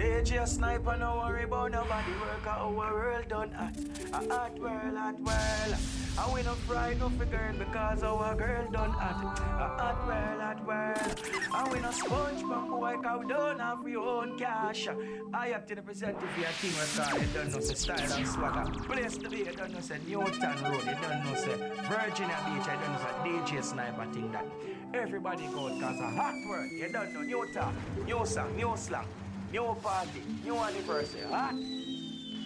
DJ sniper, no worry about nobody. Work out our world done at a hot world, hot world. I we no fright no girl because our girl done at a hot world, hot world. I we no sponge from boy, cause we don't have we own cash. I have to represent if you team record, you don't know the style and swagger. Place to be, you don't know say Newtown Road, you don't know say Virginia Beach, I don't know say DJ sniper thing that. Everybody go cause a hot word. You don't know new talk, new song, new slang. New party, new anniversary, huh?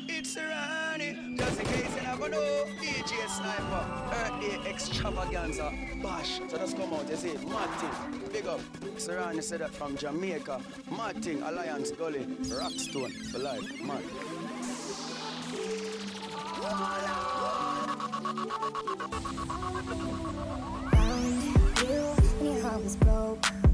It's Ronnie, just in case you never know, DJ Sniper, birthday extravaganza, bash. So just come out, you see, Martin, big up. Serani said that from Jamaica, Martin, Alliance Gully, Rockstone, for life, man. Found you when your heart was broke.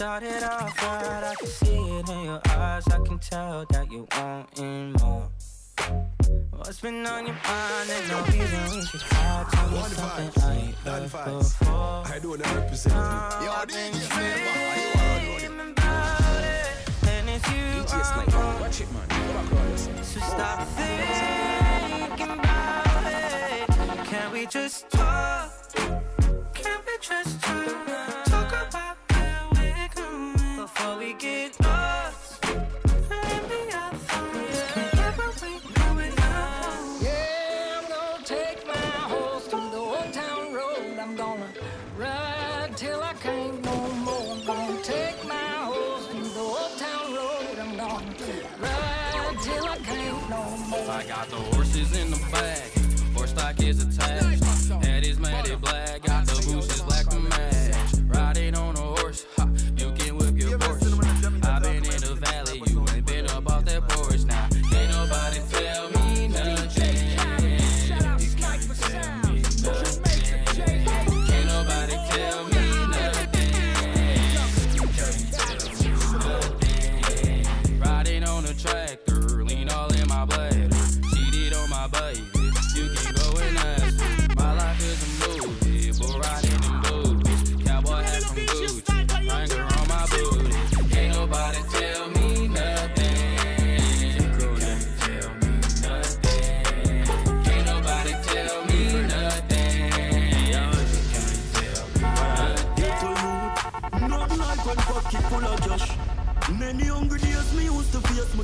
Started off right, I can see it in your eyes. I can tell that you wanting more. What's been on your mind? There's no reason we should fight. Tell me something. I ain't heard before. I don't represent you. Yo, I've been Sniper, are ready. dreaming about it, and it's you I'm on. watch it, man. Go back on. So stop thinking about it. Can we just talk? Can we just talk? We get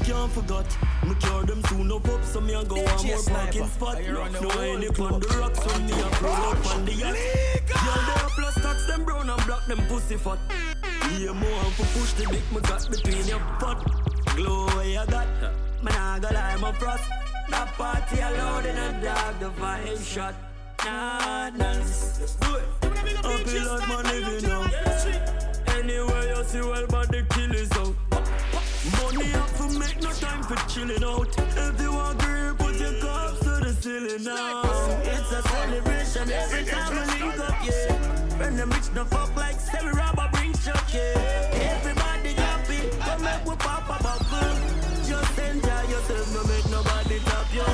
can't forget. Me cure them soon up up, so me a go on more Sniper, parking spot. are you on the No whole any club? on the rocks, so me a pull up on the yacht. Girl, they a plus tax them brown and black, them pussy fat. Yeah, more and for push the dick me got between your butt. Glow where you got, man I go lie, my frost. That party alone in a dog, the vibe shot. Nah, let's Do it. Happy life, man, living now. Anywhere you see, well, but the kill is out. Money up for make no time for chilling out. If you agree, put your cups to the ceiling now. It's a celebration every time we link up, yeah. When the rich no fuck like Sarah Robber brings shock, yeah. Everybody happy, come make we pop a bubble. Just enjoy yourself, no make nobody top you.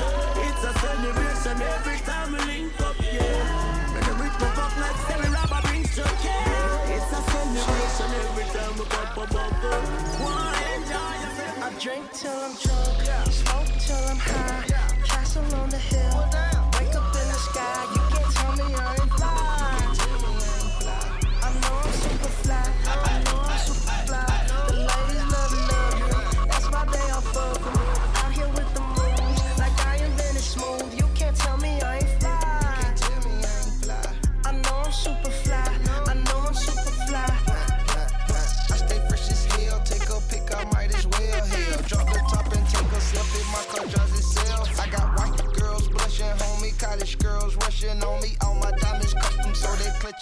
It's a celebration every time we link up, yeah. When the rich no fuck like Sarah Robber brings shock, yeah. It's a celebration every time we pop a bubble drink till I'm drunk, smoke till I'm high, castle on the hill,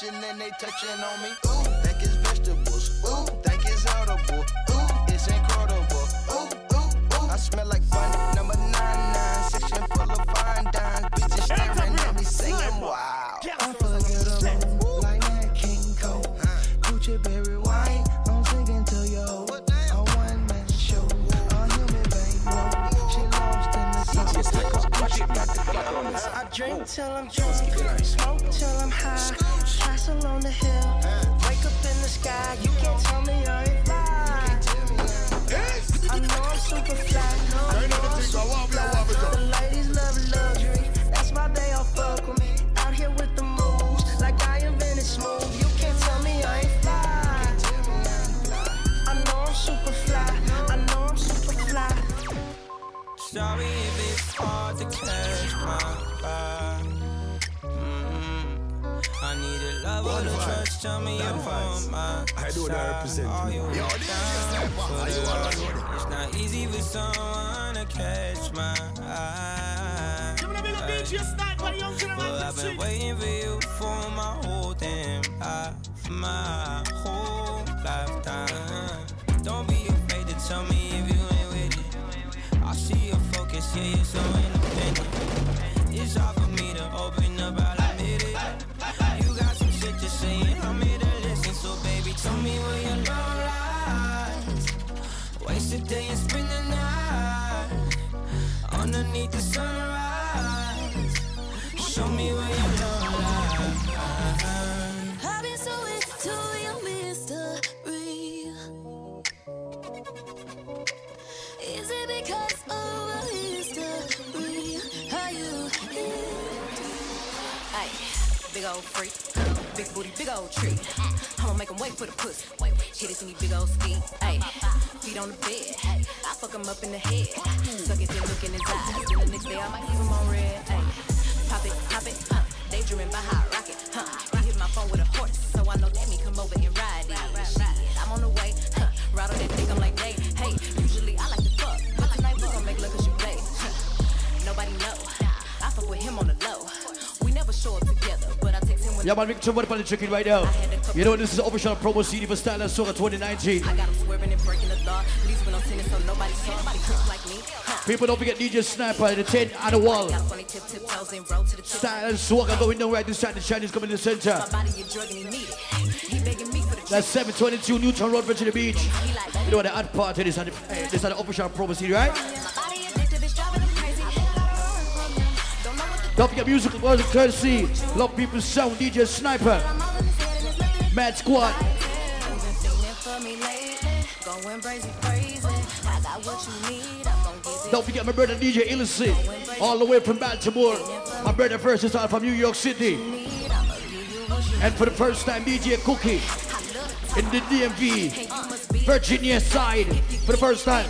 they and they touching on me. Ooh, think it's vegetables. Ooh, think it's edible. Ooh, it's incredible. Ooh, ooh, ooh. I smell like fun. Number nine nine, section full of fine dimes. Bitches staring at me, saying wow. Unforgettable, like that King Cole. Gucci berry wine, I'm singing to you. A one man show, a human bankroll. She lost in the sauce. I drink till I'm drunk, smoke till I'm high, castle on the hill, wake up in the sky. You can't tell me I ain't fly. I know I'm super fly. I know I'm super fly. The trust. Tell me you're I do what I represent. Are you Yo, this is Are you the all ride? It's not easy for someone to catch my eye. Well, I've been waiting for you for my whole damn life, my whole lifetime. Don't be afraid to tell me if you ain't with it. I see your focus, yeah, you're so independent. Underneath the sunrise. Show me where your love lies. I've been so into your mystery. Is it because of a history? Are you Ay, big old freak, big booty, big old tree. I'ma make him wait for the pussy. Hit it in these big old ski. Ay, feet on the bed. I fuck him up in the head. Suck it, then look in his eyes. Then the next day I might leave him on red. Ay, pop it, pop it, huh? Daydreaming by high rocket, huh? He hit my phone with a horse, so I know that me come over and ride it. Shit, I'm on the way, huh? Ride on that dick, I'm like, hey, hey. Usually I like to fuck, but tonight we gon' make love 'cause you play. Huh? Nobody know. I fuck with him on the low. We never show up together, but I text him when Yeah, man, Victor, what about the chicken right now? You know, this is official promo CD for Style and Swagger 2019. People don't forget DJ Sniper, the 10 on the wall. Got funny tip, tip toes and roll to the tip. Style and Swagger going down right this side, the Chinese Community Center. My body a drug and he need it. He begging me for the That's 722 Newtown Road, Virginia Beach. You know what the hot part of this is this is the official promo CD, right? My body addictive, it's driving him crazy. Gotta run from him. Don't know what the Don't forget musical was a courtesy. Love People Sound, DJ Sniper, I'm all in his head and it's nothing to Mad Squad. Been singing for me lately, going crazy, crazy. I got what you need, Don't forget my brother DJ Illicit, all the way from Baltimore. My brother first is out from New York City. And for the first time, DJ Cookie in the DMV, Virginia side, for the first time.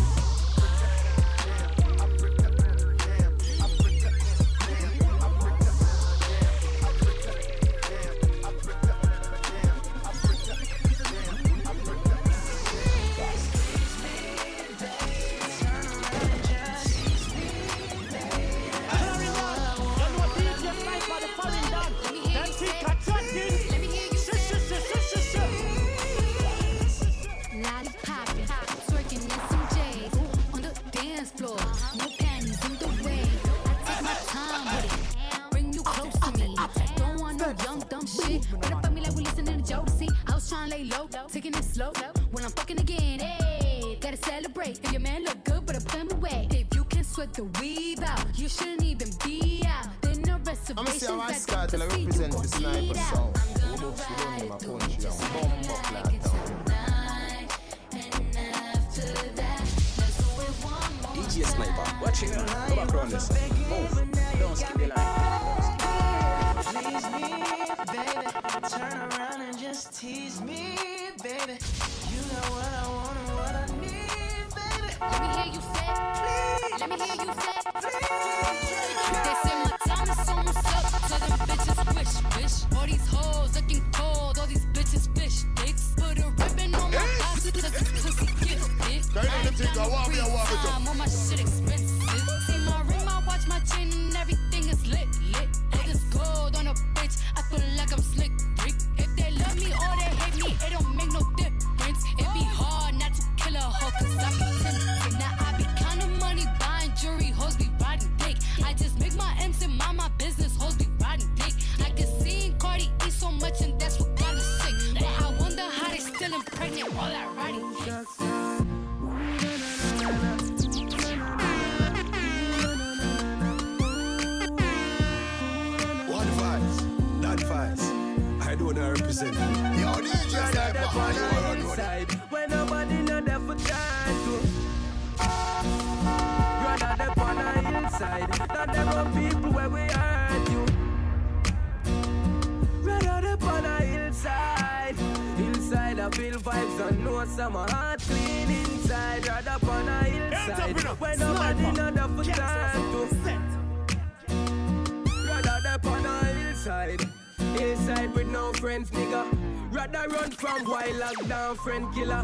Feel vibes and know some heart clean inside. Rather on a hillside when nobody know there for time to. Rather the on the hillside, hillside with no friends, nigga. Rather run from wild lockdown friend killer.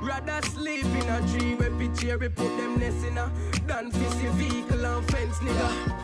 Rather sleep in a tree where we put them nest in a than fizzy vehicle and fence, nigga.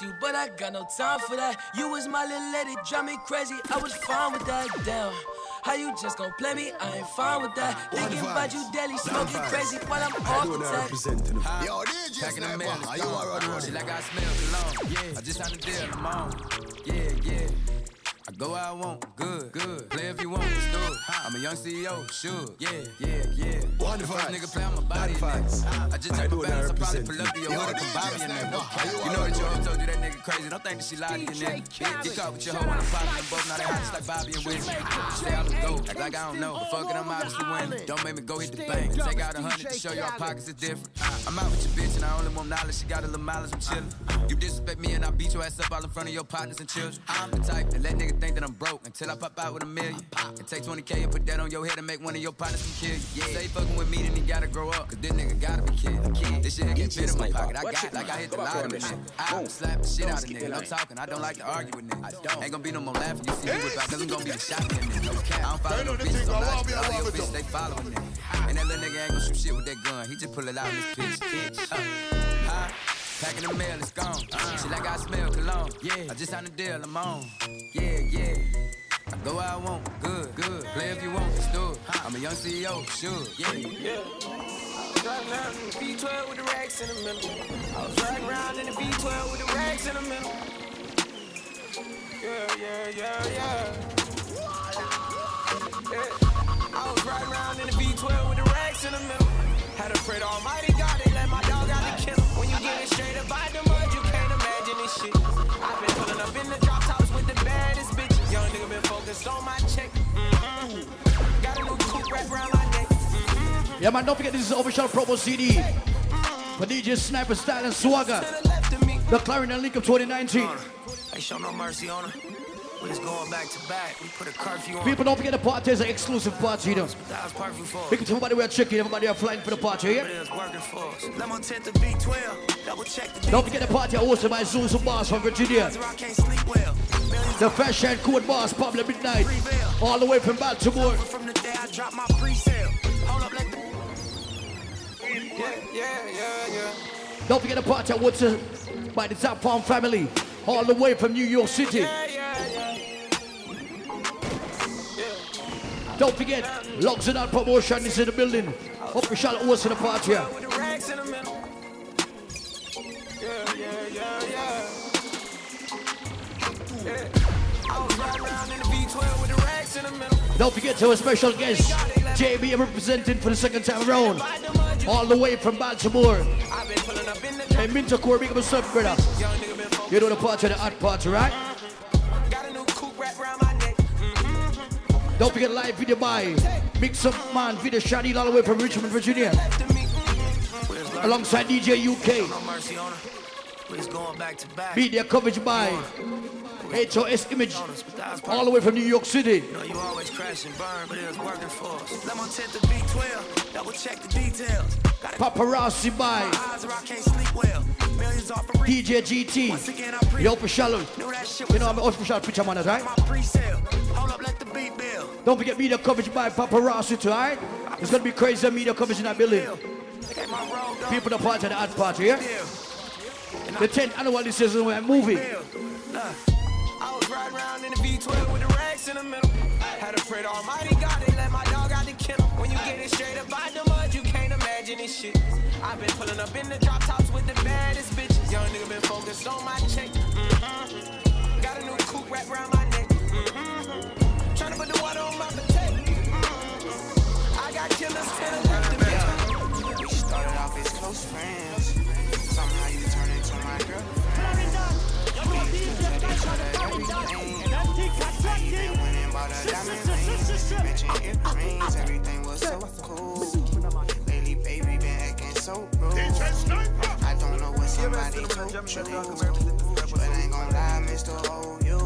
Miss you, but I got no time for that. You was my little lady, drive me crazy. I was fine with that. Damn. How you just gon' play me? I ain't fine with that. Thinking about you daily, smoking crazy while I'm I off don't the know tech. representing. Huh? Yo, DJ Packing the Sniper, mail, you are on gone. road? She like I smell cologne. Yeah, I just signed a deal, I'm on. Yeah, yeah. I go where I want, good, good. Play if you want, let's do it. I'm a young CEO, sure. Yeah, yeah, yeah. One the first nigga play on my body, That I just I took do the not balance, I probably represent pull up to your you. hood and Yo, come buy me a DJ nigga. Sniper, how you You know that your road? hoe told you that nigga crazy. Don't think that she lied to you, nigga. Get caught with your hoe on the pocket, them both now they hot just like Bobby and Whitney. Say I was gold, act like I don't know. but Fuck it, I'm obviously winning. Don't make me go hit the bank. Take out a hundred to show your pockets is different. I'm out with your bitch and I only want knowledge. She got a little mileage, I'm chillin'. You disrespect me and I beat your ass up all in front of your partners and children. I'm the type that let nigga think that I'm broke until I pop out with a million. And take 20k and put that on your head and make one of your partners can kill you. Yeah. Say fucking with me, then he gotta grow up. Cause this nigga gotta be kid. This shit can't fit in my pocket. I got like I hit the lottery. I slap the shit out of nigga. No talking. I don't like to argue with niggas. I don't. Ain't gonna be no more laughing. You see me out cause I'm gonna be the shot in nigga. I don't follow no bitches on live. but All your bitches they following nigga. And that little nigga ain't gonna shoot shit with that gun. He just pull it out in his pitch. Bitch. Uh, huh? Packing the mail, it's gone. She like I smell cologne. Yeah, I just signed a deal, I'm on. Yeah, yeah. I go where I want, good, good. Play if you want, let's do it. I'm a young CEO, sure, yeah. Yeah. I was driving around in the V12 with the racks in the middle. I was riding around in the V12 with the racks in the middle. Yeah, yeah, yeah, yeah. Yeah. I was riding around in the V12 with the racks in the middle. Had to pray to Almighty on my check. Mm-hmm. Got a new coupe wrapped around my neck. Yeah, man, don't forget this is official promo CD for DJ Sniper Style and Swagger. The Clarendon Link Up 2019. Ain't show no mercy on her. We just going back to back. We put a curfew on. People don't forget the party is an exclusive party, you know. That was for. Because everybody we are checking, everybody are flying for the party, yeah? But it was working for us. Lemon 10 to B12. Double check the Don't forget the party I hosted by Zuzu Boss from Virginia. I can't sleep well. The Fresh and Code Boss, Pablo Midnight. All the way from Baltimore. From the day I dropped my pre-sale. Hold up, let the... Yeah, yeah, yeah, yeah. Don't forget the party I hosted by the Top Farm family. All the way from New York City. Don't forget, Logs and Out Promotion is in the building. Official host of the party. here. With the rags in the middle. Yeah, yeah, yeah, yeah. Yeah. I was riding around in the V12 with the rags in the middle. Don't forget to our special guest, JB representing for the second time around. All the way from Baltimore. I've been pulling up in the Hey, Minto Core, big up yourself, brother. young nigga been focused. You know the party, the hot party, right? Don't forget live video by Mix Up Man, video shot all the way from Richmond, Virginia. Alongside DJ UK. No mercy on her. We just going back to back. Media coverage by HOS Image, all the way from New York City. You know you always crash and burn, but it was working for us. Lemon 10 to B12. Double check the details. Got Paparazzi by eyes or I can't sleep well. Millions off a DJ GT. The official, you know I'm an official picture man, right? my up, let the beat build. Don't forget media coverage by Paparazzi too, alright? It's gonna be crazy media coverage in that building. Get my road dog. People the party, the art party, yeah? The 10th annual this season we're movie. I riding around in the V12 with the racks in the middle. Had to pray to Almighty God and let my dog out the kennel. When you get it straight up out the mud, you can't imagine this shit. I've been pulling up in the drop tops with the baddest bitches. Young nigga been focused on my check. Mm-hmm. Got a new coupe wrapped around my neck. Mm-hmm. Trying to put the water on my potato. Mm-hmm. I got killers to the started off as close friends. Somehow you turned into my girlfriend. Everything. Was so cool. I don't know what somebody told you, but I ain't gon' lie, Mr. Hold You.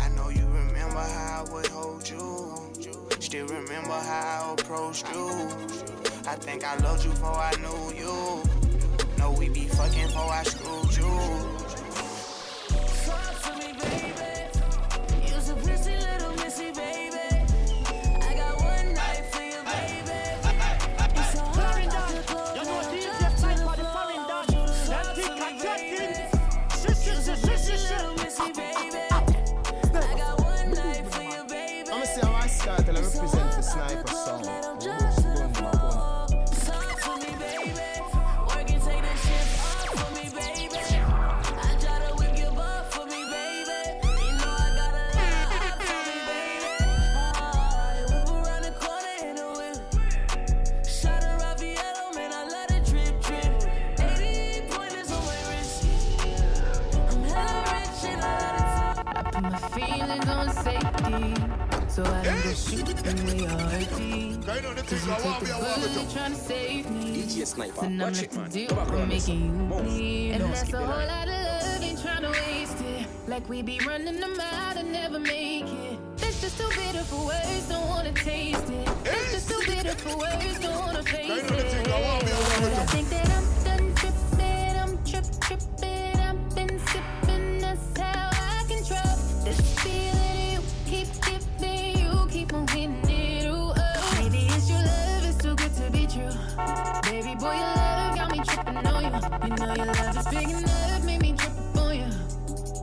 I know you remember how I would hold you. Still remember how I approached you. I think I loved you before I knew you. Know we be fucking before I screwed you. Be. Cause you take the bullet trying to save me. DJ Sniper, I'm watch left it, to man. deal Come back with around this. making you bleed. And Don't that's skip a your whole lot of love, ain't trying to waste it. Like we be running them out and never make it. That's just too bitter for words, don't wanna taste it. That's just too bitter for words, don't wanna face it. But I think that I'm done tripping, I'm trip tripping, I've been sipping, that's how I control this feeling you keep giving, you keep on hitting know your love is big enough, made me trip on you.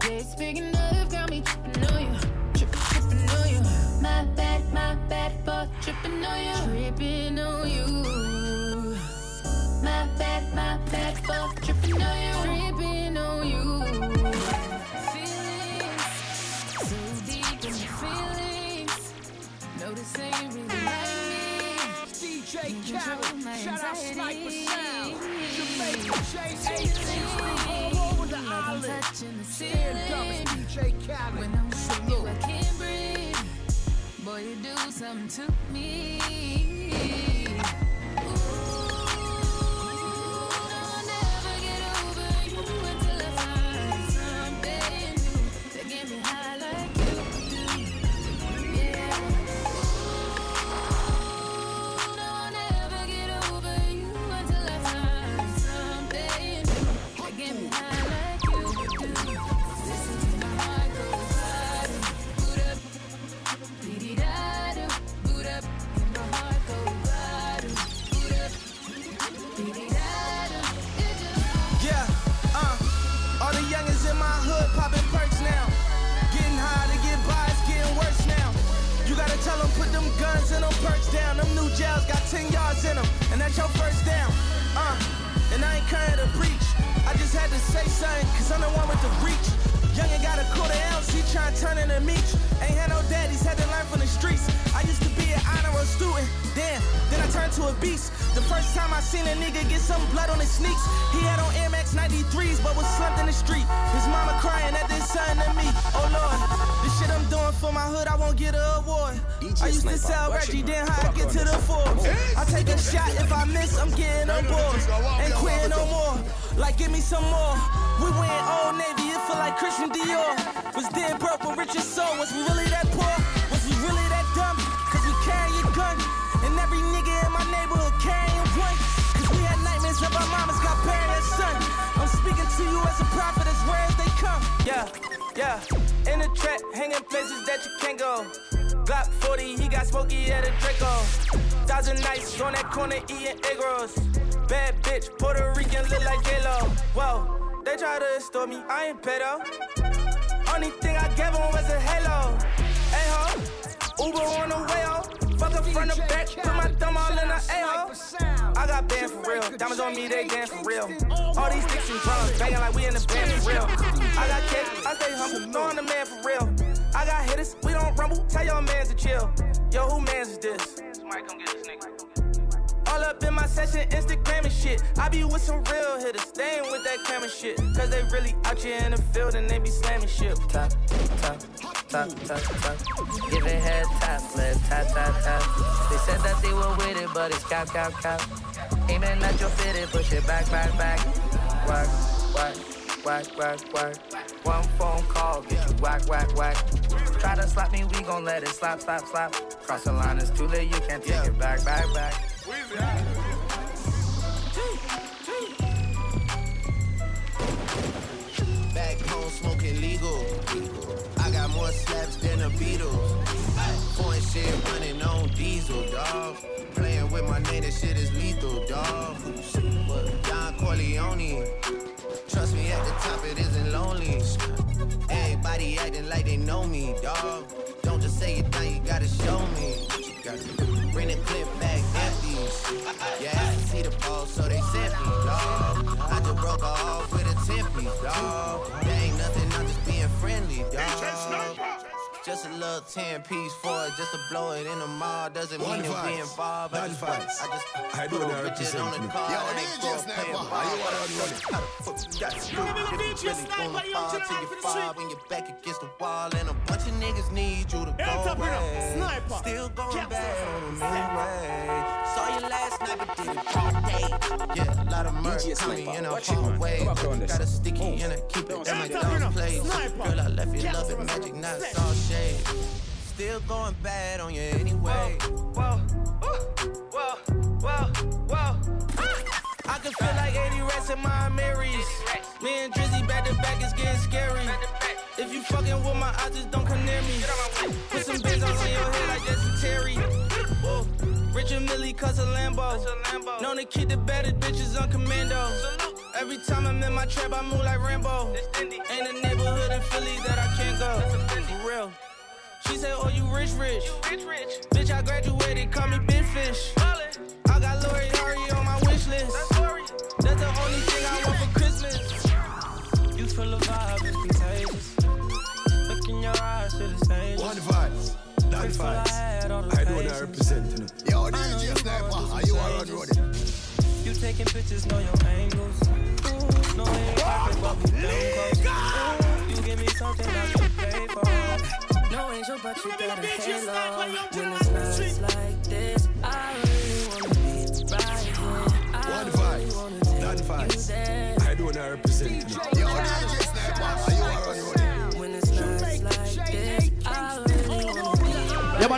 Yeah, it's big enough, got me tripping on you. Trip, tripping on you. My bad, my bad for tripping on you. Tripping on you. My bad, my bad for tripping on you. Tripping on you. Feelings so deep in the feelings. No, this ain't really. DJ Khaled, shout out Sniper Sound. Jamaica, all over the island. Stand up, it's DJ Khaled. When I'm with you, I can't breathe. Boy, you do something to me. And them perks down. Them new jails got 10 yards in them, and that's your first down. Uh, and I ain't coming to preach. I just had to say something, cause I'm the one with the reach. Youngin' got a quarter ounce, he tryna turn into meat. Ain't had no daddies, had to learn from the streets. I used to be an honor student, damn, then I turned to a beast. The first time I seen a nigga get some blood on his sneaks, he had on Max 93s, but was slumped in the street. His mama crying that this son to me. Oh lord, the shit I'm doing for my hood, I won't get an award. I used to sell Reggie, then how I get to the Forbes. I take a shot, if I miss, I'm getting on board. Ain't quitting no more, like give me some more. We went Old Navy, it feel like Christian Dior. Was dead broke but rich as soul. Was we really that poor? Trap, hanging places that you can't go. Glock 40, he got smoky at a Draco. Thousand nights on that corner eating egg rolls. Bad bitch, Puerto Rican, look like J-Lo. Whoa. They try to extort me, I ain't pedo. Only thing I gave them was a halo. Hey ho, Uber on the way ho. Fuck up front to back, put my thumb all in the A-ho. I got band for real, diamonds on me, they dance for real. All these sticks and drums, banging like we in the band for real. I got cake, I stay humble, throwing the man for real. I got hitters, we don't rumble, tell your mans to chill. Yo, who mans is this? Somebody come get this nigga. All up in my session, Instagram and shit. I be with some real hitters, staying with that camera shit. Cause they really out here in the field and they be slamming shit. Tap, tap, tap, tap, tap. Give it head tap, left tap, tap, tap. They said that they were with it, but it's cap, cap, cap. Aiming at your fitted, push it back, back, back. Whack, whack, whack, whack, whack. One phone call, get you whack, whack, whack. Try to slap me, we gon' let it slap, slap, slap. Cross the line, it's too late, you can't take it back, back, back. Back home smoking legal. I got more slaps than the Beatles. Foreign shit running on diesel, dog. Playing with my name, that shit is lethal, dog. Don Corleone. Trust me, at the top it isn't lonely. Everybody acting like they know me, dog. Don't just say it now, you gotta show me. Bring the clip back Yeah, I see the ball, so they sent me, dog. I just broke off with a 10 piece, dog. There ain't nothing, I'm just being friendly, dog. Just a little 10 piece for it, just to blow it in the mall. Doesn't One mean you'll be vibes. involved. I One just. I just I do put know riches on the represent me. car. Yo, I ain't DJ a Sniper, paying are you bar. out on running? How the fuck you got to do it? If you really gonna fall till you fall when you're back against the wall and a bunch of niggas need you to go Hands away. Sniper. Still going Yes. bad on them anyway. Saw you last night, but did it all day. Yeah, a lot of DJ coming in a watch it, man. hallway. Come back on this. Got a sticky and I keep it in my dog's place. Girl, I left you loving magic, not all shade. Still going bad on you anyway. Whoa, whoa, whoa, whoa. whoa. I can feel like 80 rats in my Marys. Me and Drizzy back to back is getting scary. If you fucking with my eyes, just don't come near me. Put some bins on your head like Jesse Terry. and Millie cuss a Lambo. Known to keep the baddest bitches on commando. Every time I'm in my trap, I move like Rambo. Ain't a neighborhood in Philly that I can't go. For real. She said, Oh, you rich, rich. Bitch, I graduated, call me Big Fish. I got Lori Harry Taking know your angles. No, ain't perfect, but we damn close. You give me something I can pay for. No angel, but you got a halo. When it's nights like this, I really wanna be right here. I really wanna take you there.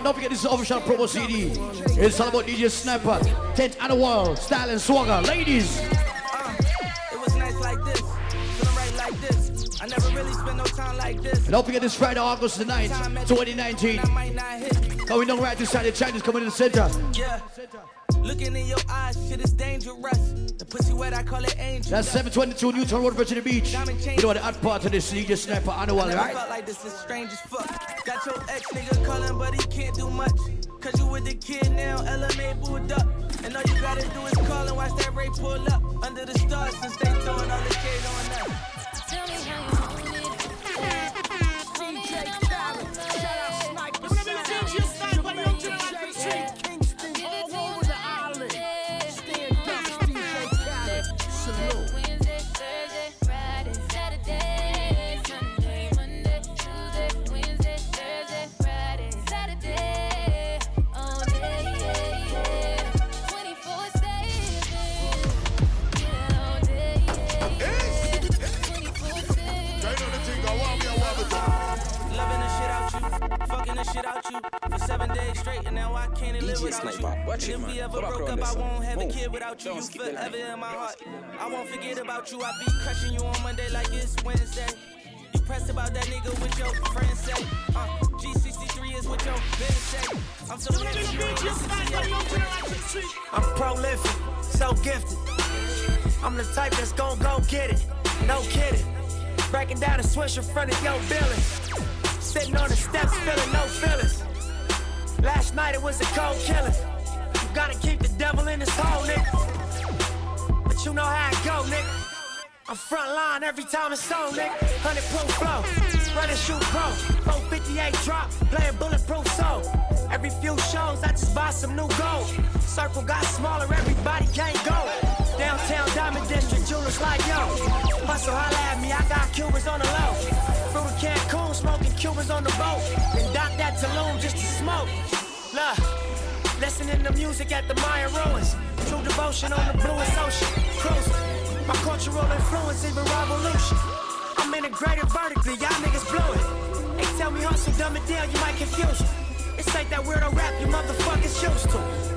Don't forget this is official promo CD. It's all about DJ Sniper, 10th annual style and swagger. Ladies, uh, It was nice like this, feeling right like this. I never really spent no time like this. and don't forget this Friday, August the 9th, 2019. I might not hit. Down right to side, the Chinese Community Center. Yeah. Looking in your eyes, shit is dangerous. The pussy wet, I call it angel. That's 722 Newtown Road, Virginia Beach. You know what the hot part of this DJ Sniper annual, I never right? felt like this is strange as fuck. Got your ex nigga calling, but he can't do much. Cause you with the kid now, LMA booed up. And all you gotta do is call and watch that Ray pull up. Under the stars since they throwing all the shade on us. Tell me how you and now I can't live DJ without Sniper, you. watch and it, if man. we ever Pull up broke around up, I this won't one. have a Move. kid without you. Don't You skip the line. forever in my heart. I won't forget about you. I be crushing you on Monday like it's Wednesday. You pressed about that nigga with your friends say. Uh, G63 is what your men say. I'm so happy you ain't listen to your. I'm prolific, so gifted. I'm the type that's gon' go get it. No kidding. Breaking down a switch in front of your building. Sitting on the steps, feeling no feelings. Last night it was a cold killing. You gotta keep the devil in his hole, nigga. But you know how it go, nigga. I'm front line every time it's on, nigga. 100 proof flow, run and shoot pro. 458 drop, playing bulletproof soul. Every few shows, I just buy some new gold. Circle got smaller, everybody can't go. Downtown Diamond District, jewelers like yo. Hustle, holla at me, I got Cubans on the low. Through the Cancun, smoking Cubans on the boat. And dock that Tulum just to smoke. Look, listening to music at the Mayan ruins. True devotion on the bluest ocean. Cruising. My cultural influence, even revolution. I'm integrated vertically, y'all niggas blew it. They tell me hustle, dumb it down, you might confuse you. This ain't that weirdo rap you motherfuckers used to.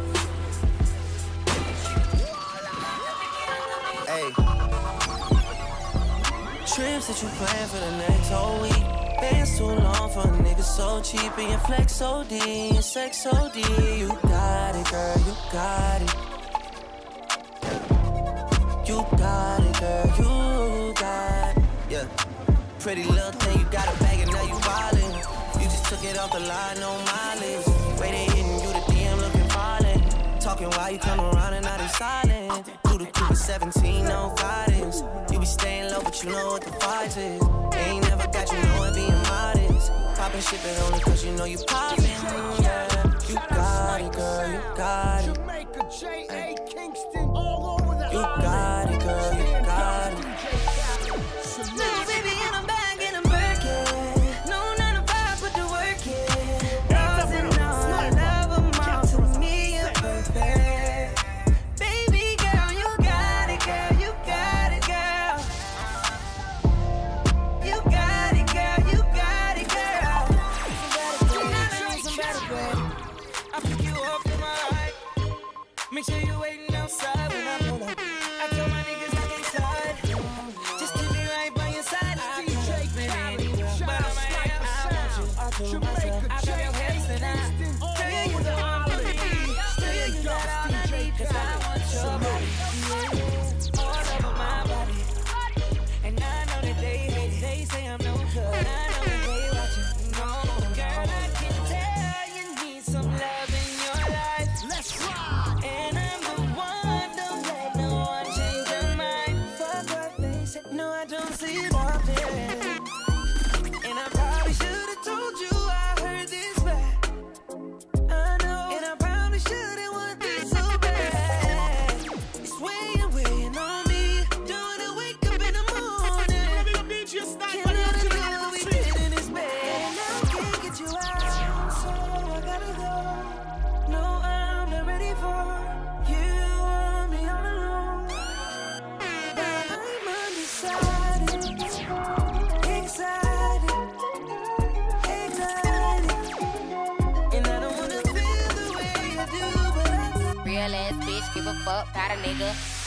Trips that you plan for the next whole week. Bands too long for a nigga so cheap and your flex OD and sex OD. You got it, girl, you got it. You got it, girl, you got it. Yeah. Pretty little thing, you got a bag and now you wildin'. You just took it off the line, no mileage. Way they hitting you, the DM looking violent. Talking while you come around and now they silent. Do the Cooper 17, no guidance. You be staying low, but you know what the price is. Ain't never got you know it being modest. Poppin' shit that only cause you know you poppin'. Yeah. You got it, girl, you got it. Jamaica, J.A. Kingston, all over the You got it, girl,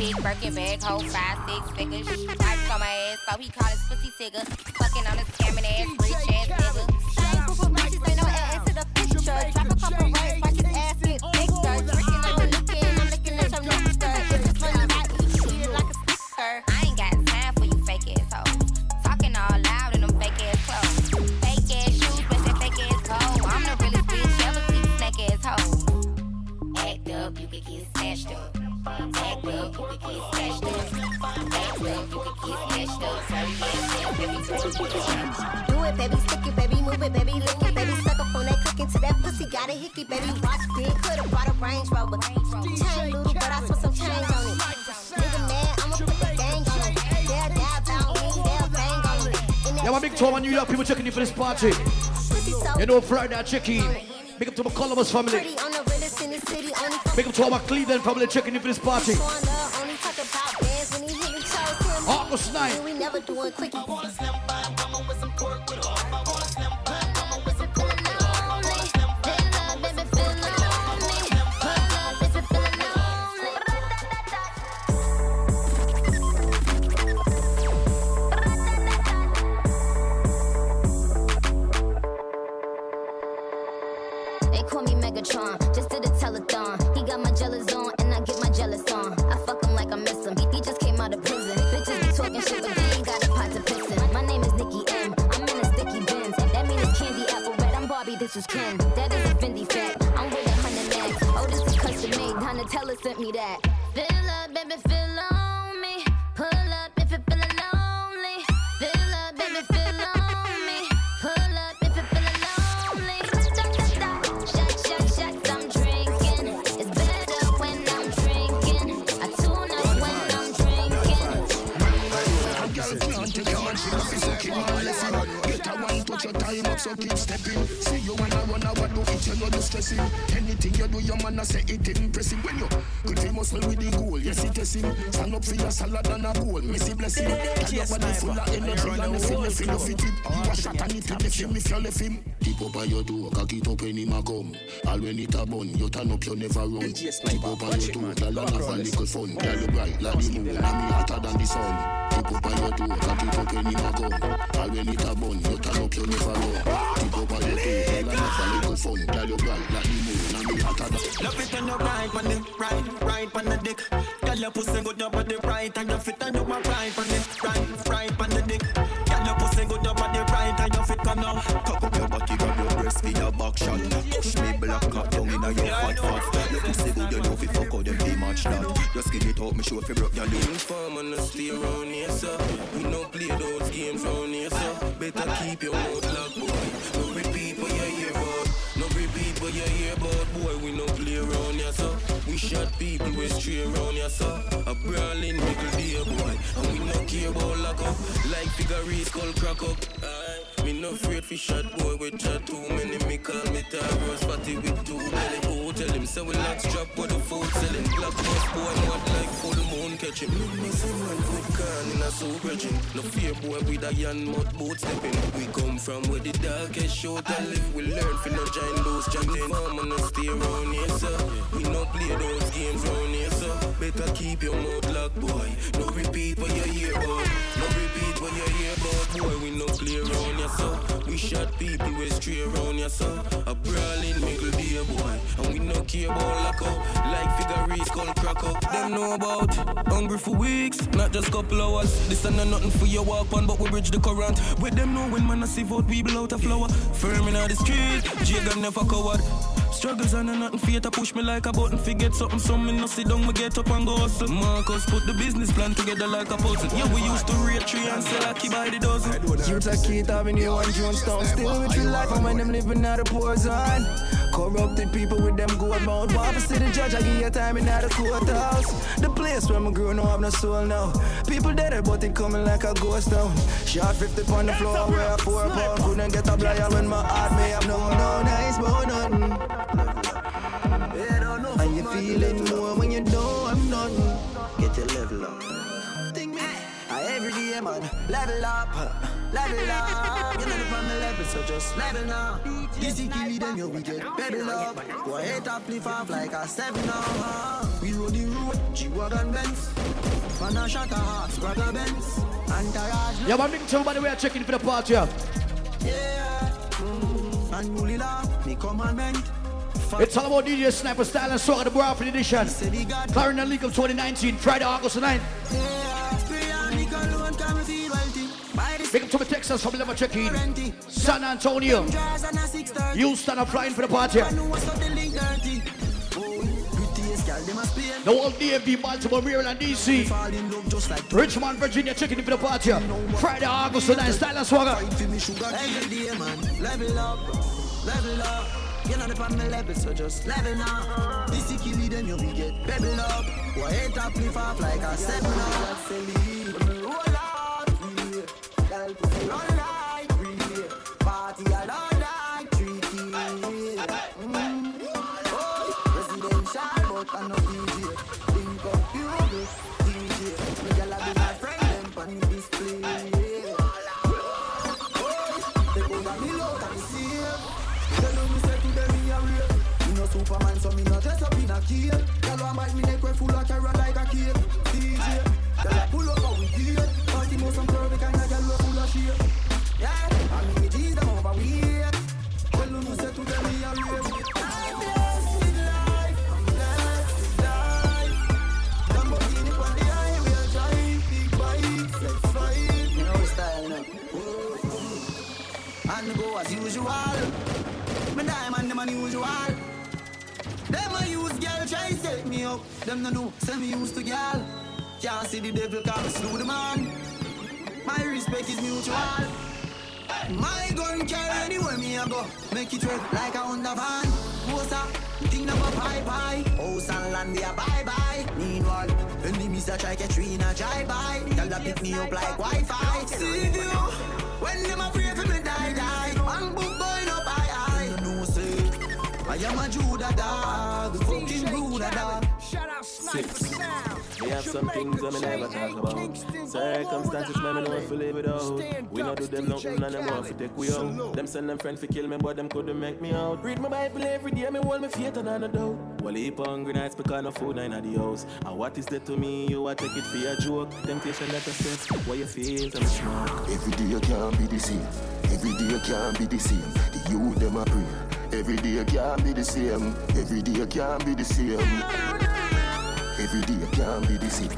Big Birkin bag, hold five, six figures. Wipes on my ass, so he call his pussy tigger. don't fry that chicken. Big up to my Columbus family. Big up to our Cleveland family checking in for this party. August 9th. Do you the stressing. Anything you do, your man a say it impressing. When you good for muscle with the goal, yes it is him. Stand up for your salad and a bowl, missy blessing. Tell your body full of energy and you left him, if it you a shot and it will left him if you left him. Keep up by your door, cock it up when him a come. All when it a bun, you turn up, you never run. Keep up by your door, girl and have a little fun. Girl you bright like the moon, and me hotter than the sun. Up your cock it up a come. All when it a bun, you turn up, you never up your girl a little fun. Girl you the moon, and me Love it when you ride on the on the dick. Girl, your pussy good, your body right, and your fit and you a ride on the right, right on the dick. Girl, your pussy good, your body right, and your fit come now. Up back. Push me black cock down inna your fat fat. Your pussy good, you know fi fuck out them be match that. Just give it out, me show you broke your leg. Inform and stay around here, sir. We no play those games round here, sir. Better keep your mouth locked, boy. No repeat what you hear about. No repeat what you hear about, boy. We no play around here, sir. We shot people we stray around here, sir. A brawling middle day, boy. And we no care about lock up. Like figure skull crack up. Aye. Me no afraid fi shot, boy. We chat too many. Me call me Taros, party with two belly. Oh, tell him say we lock strap with the food selling. Black bus boy, what like full moon catching. Me miss him man with can in a soup regin. No fear boy with a yan mud boat stepping. We come from where the darkest show to live. We learn fi no join those chanting. Farm and no stay around here, sir. We no play those games round here, sir. Better keep your mouth locked, boy. No repeat what you hear about. No repeat what you hear boy. We no play around here, sir. We shot people we stray around here, sir. A brawling middle day, boy. And we no care about lock up. Like figure skull crack up. Them know about hungry for weeks, not just couple hours. This and nothing for your walk on, but we bridge the current. With them know when man I see vote, we blow out a flower. Firm in the street, Jagan never coward. Struggles and nothing fear to push me like a button. Forget something, some me no sit down, we get up and go hustle. Marcus put the business plan together like a puzzle. Yeah, we used to rate tree and sell a key by the dozen. Youth a Keith Avenue and Jonestown Still with your life and when them living out of poor zone Corrupted people with them gold mouth Want to see the judge, I give you time in the courthouse. The place where my girl no have no soul now. People dead but it coming like a ghost town. Shot 50 on the floor where I four pound. Couldn't get a blind when my heart may have no, no nice but nothing. And you feeling more when you know I'm nothing? Get your level up. Think me I every day man, level up, level up. You know the the level, so just level now. Easy kill them, yo, we get pebble up. Go ahead, up, off like a seven now. We roll the road, G-Wagon Benz. Man, a shot a heart, Spragga Benz. Entourage. Yeah, man, big tell by the way I'm checking for the party. Yeah. Yeah. Mm. And Mully Law, me commandment. It's all about DJ Sniper Style and Swag of the Braford Edition. Clarendon Link Up 2019, Friday, August 9th. Big up to the Texas from Level Check in. San Antonio. Houston are flying for the party. The whole oh, DMV, Baltimore, Maryland, DC. Richmond, Virginia, checking in for the party. Friday, August 9, style and swagger. Every day, man, level up, level up. You're not upon my level, so just level up. This is kill me, then you will get pebble up. Why hate up, lift up like a seven up. Girl, pussy roll like three. Party all like three keys. Mm. Oh, residential, but I no DJ. Link up, you go, DJ. Me gyal be my friend, them pon display. Oh, they low, and say to them real. No Superman, so me no dress up in a cape. Gyal a bite neck we full of carrot like a cape. DJ, gyal a pull up how we get. Party more some curvy kind of of Yeah, and me G's over we. Tell them me say to them me. I'm blessed with life. I'm blessed with life. The fight. You know style. And go as usual. My diamond, them unusual. Them a use girl try set me up. Them no know, say me used to girl. Can't see the devil come slew the man. My respect is mutual. My gun carry anywhere me a go. Make it red like a Honda van. What's? Think number bye bye. House and land a bye bye. Meanwhile, enemies a try catch me in a drive by. A pick me up like Wi-Fi. See you when them afraid for me die die. And book going up high. You know say I am a Judah dog, fucking Buddha dog. Shout out Six. We have some things that me never talk about. Circumstances me me know if we live without. We not do them nothing and them want to take we out. Them send them friends to kill me, but them couldn't make me out. Read my Bible every day, me hold me faith and I no doubt. Well, heap hungry nights because no food in the house. And what is that to me? You a take it for a joke. Temptation that a step. What you feel? Tell me smoke. Every day you can't be the same. Every day you can't be the same. The youth them a pray. Every day can't be the same. Every day can't be the same. Every day can't be the same.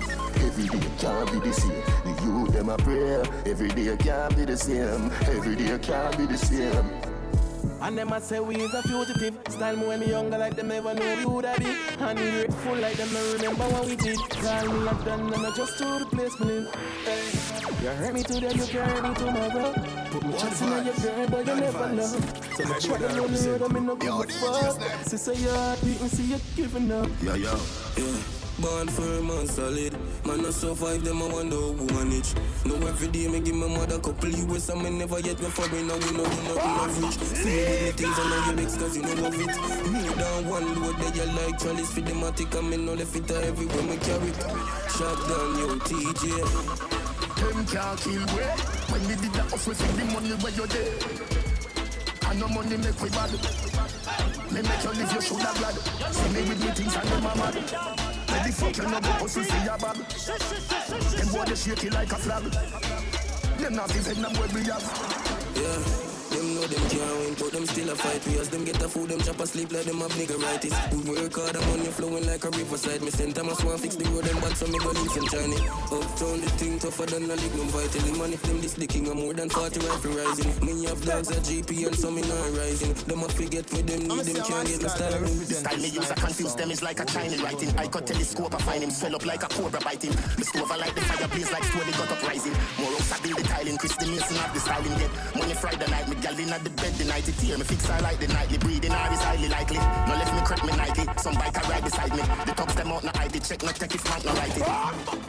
Every day can't be the same. The youth them a pray. Every day can't be the same. Every day can't be the same. And them a say we is a fugitive Style me when me younger like them never know we woulda be And grateful like them no remember what we did Call me like done and I just to the place me live hey. You hurt me today, you can hurt me tomorrow Put me chance in your girl, but you never know So me try to know the road, I'm in no a fuck Sister, heart beat me, see you giving up Yeah, yeah. Yeah Born firm and solid. Man, I survive them, I wonder who manage. No, every day, me give my mother couple US, and me never yet me. Now we know we know we love rich. See me with me things, I know you mix, cause you know love it. Me down one load, they you like Charlie's for the matic, and me know the fit everywhere me carry. it. Shot down, yo, TJ. Them can't kill we. When we did that off, we the money where you're there. And no money make we bad. Me make you live your shoulder glad. See me with me things and them a mad. Where the fuck you know go see your bag? Them boy they shake it like a flag. Them not even them where we have. Yeah. Them know them can't win, but them still a fight. We as them get a food, them chop a sleep like them have niggeritis. We work hard, the money flowing like a riverside. Me send Thomas one fix the road, them bad, so me go leave some Johnny. Uptown, the thing tougher than a lignum vitae. Man, if them this the king, I'm more than 40 rifle rising. Me have dogs at GP and some me not rising. Them a forget with them need, them can't get no style. The style me use, I confuse them, is like a Chinese writing. I cut telescope, I find him swell up like a cobra biting. The stove, I like the fire blaze like stone, they got up rising. More I build the tiling, Chris the Mason have the styling get. Money Friday night, me gal in at the bed the night it tear me fix I like the nightly breathing or is highly likely. No left me crack me Nike, some bike I ride beside me. The tops them out no ID check, no check if man no write it.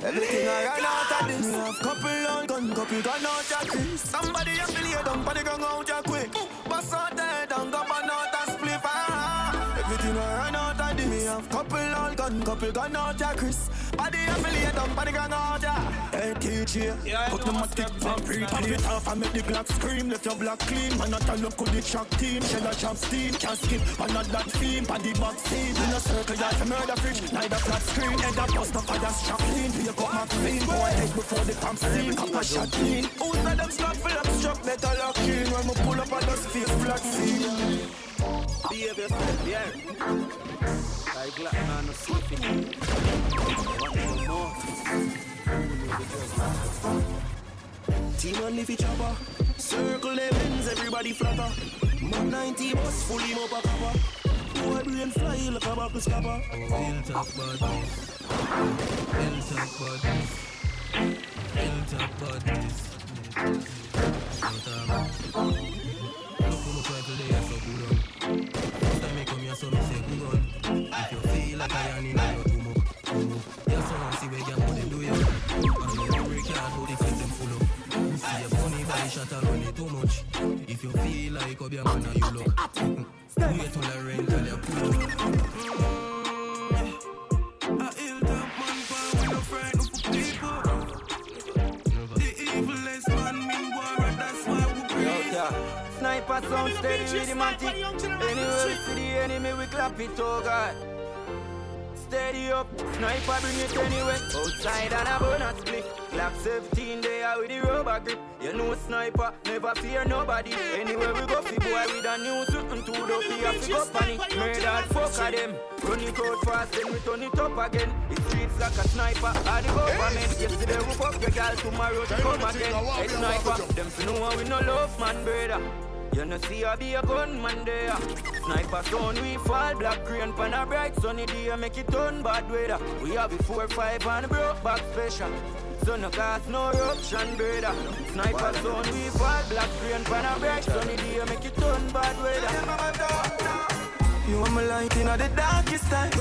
Everything I run out of this. Me have couple on gun, couple gun out your quick. Somebody up in here, but they gun out your quick. Bust out there, down, go burn out a spliff. Ah. Everything I run out of this. Me have couple on gun, couple gun out your Chris. Body affiliate down, body gun out ya. Hey DJ, put the matic for free. Pop it off and make the black scream. Let your black clean. Man, not a look good the shock team. Shell a chop steam. Can't skip, man, not that theme. Body box scene. In a circle, that's a murder fridge. Neither flat screen. Head up, bust up, fire strap clean. Be a cut my clean. Go ahead before the pump steam. Cup a shot clean. Who's that them slap full of struck metal lock in. When we pull up on the face black scene. Behave yourself, yeah. Like black man, no sleeping. More? Team on the chopper. Circle the bends, everybody flatter. Mach 90 bus, fully up a cover. boy brain fly like a buckle scabber. Hilltop badness. Hilltop badness. Hilltop badness. Look funny body shot and run it too much. If you feel like a man, now you look. Wait till I rain, till you pull up. A hilltop man, power, we no frightened for people. The evilest man, mean war, and that's why we breathe. Sniper sound steady with the matic. Anywhere we see the enemy, we clap it, oh God. Steady up, sniper bring it anyway. Outside and a bonus split. Glock 17 there with the rubber grip. You know sniper, never fear nobody. Anywhere we go, fi boy with a new suit and two dopey, have to go panic. Murder, fuck of them. Run it out fast, then we turn it up again. The streets like a sniper, all the government. Yesterday we fuck your girl, tomorrow she come again. Hey sniper, them fi know we no love man, brother. You know see I be a gunman there Sniper sound we fall Black crane pan a bright sunny day Make it turn bad weather We have a 4-5 and a broke back special So no cause no eruption brother Sniper sound we fall Black crane pan a bright sunny day Make it turn bad weather You are my light in the darkest time.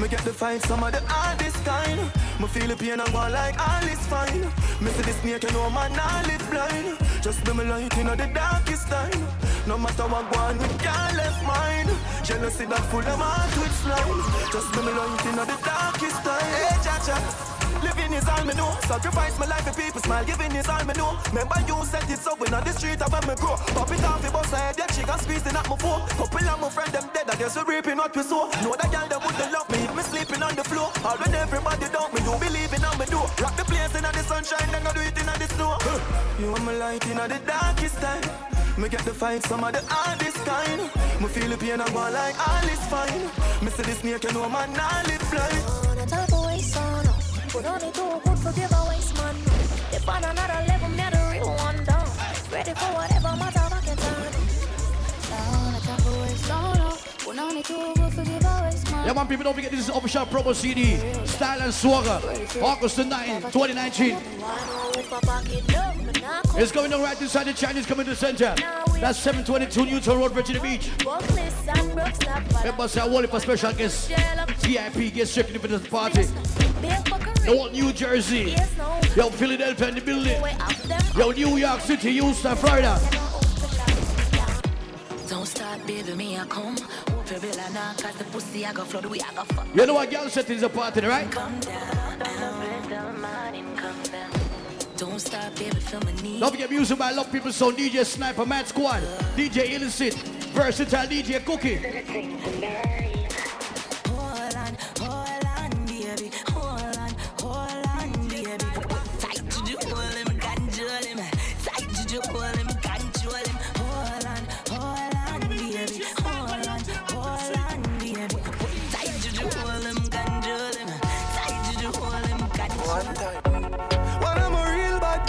Me get the fight some of the hardest kind. Me feel the pain and go like all is fine. Me see the snake, you know man, I live blind. Just be my light in the darkest time. No matter what go on, we can't left mine. Jealousy that full of heart with slime. Just be my light in the darkest time. Hey, cha cha. Living is all me know. Sacrifice my life for people smile. Giving is all me know. Remember you set it up when on the street of when me grow. Pop it off, it bust head, yeah, got squeezing at my phone. Couple of my friend them dead, I guess we reaping what we sow. Know that girl them wouldn't love me me sleeping on the floor. All when everybody doubt me, you believing on me do. Rock the place in the sunshine, then I do it in the snow. You are my light in the darkest time. Me get the fight, some of the hardest kind. Me feel the pain go like all is fine. Me see the snake, you know man, I live blind. Put on it too good for giveaways, man. If on another level, me the real one down. Ready for whatever matter I can turn. Down type of waste on. Put on it too Yeah, man, people don't forget this is official promo CD. Style and Swagger. August the 9th, 2019. It's going on right inside the Chinese Community Center. That's 722 Newtown Road, Virginia Beach. Remember, say I for special guests. VIP guests checking in for this party. Whole New Jersey. Yo, Philadelphia in the building. Yo, New York City, Houston, Florida. Don't start, baby, me I come. You know what girl set is a party, right? Come down. Don't stop, baby, feel need. Don't music by Love People Sound, DJ Sniper, Mad Squad, DJ Illicit, Versatile DJ Cookie.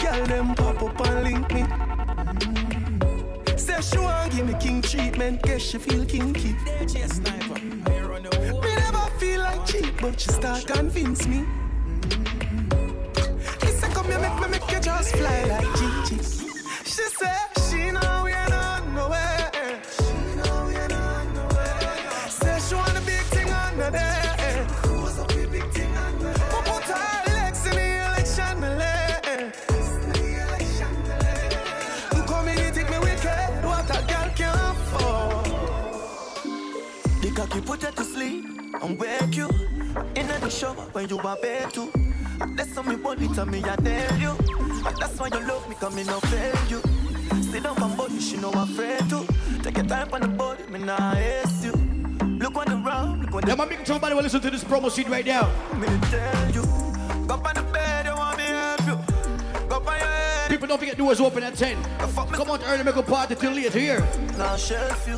Girl, them pop up and link me. Say she want give me king treatment, guess she feel kinky. Me never feel like cheap, but she start convince me. In the shower when you are bed too. That's how me body tell me I nail you. That's why you love me, come me no fail you. Sit down on body, she know I'm afraid to. Take your time on the body, me nah ace you. Look on the round, look on the Yeah, man, make somebody will listen to this promo CD right now. me tell you. Go on the bed, you want me help you. Go on your head, People don't forget doors open at 10. Come on early, make a party till late here. now shelf you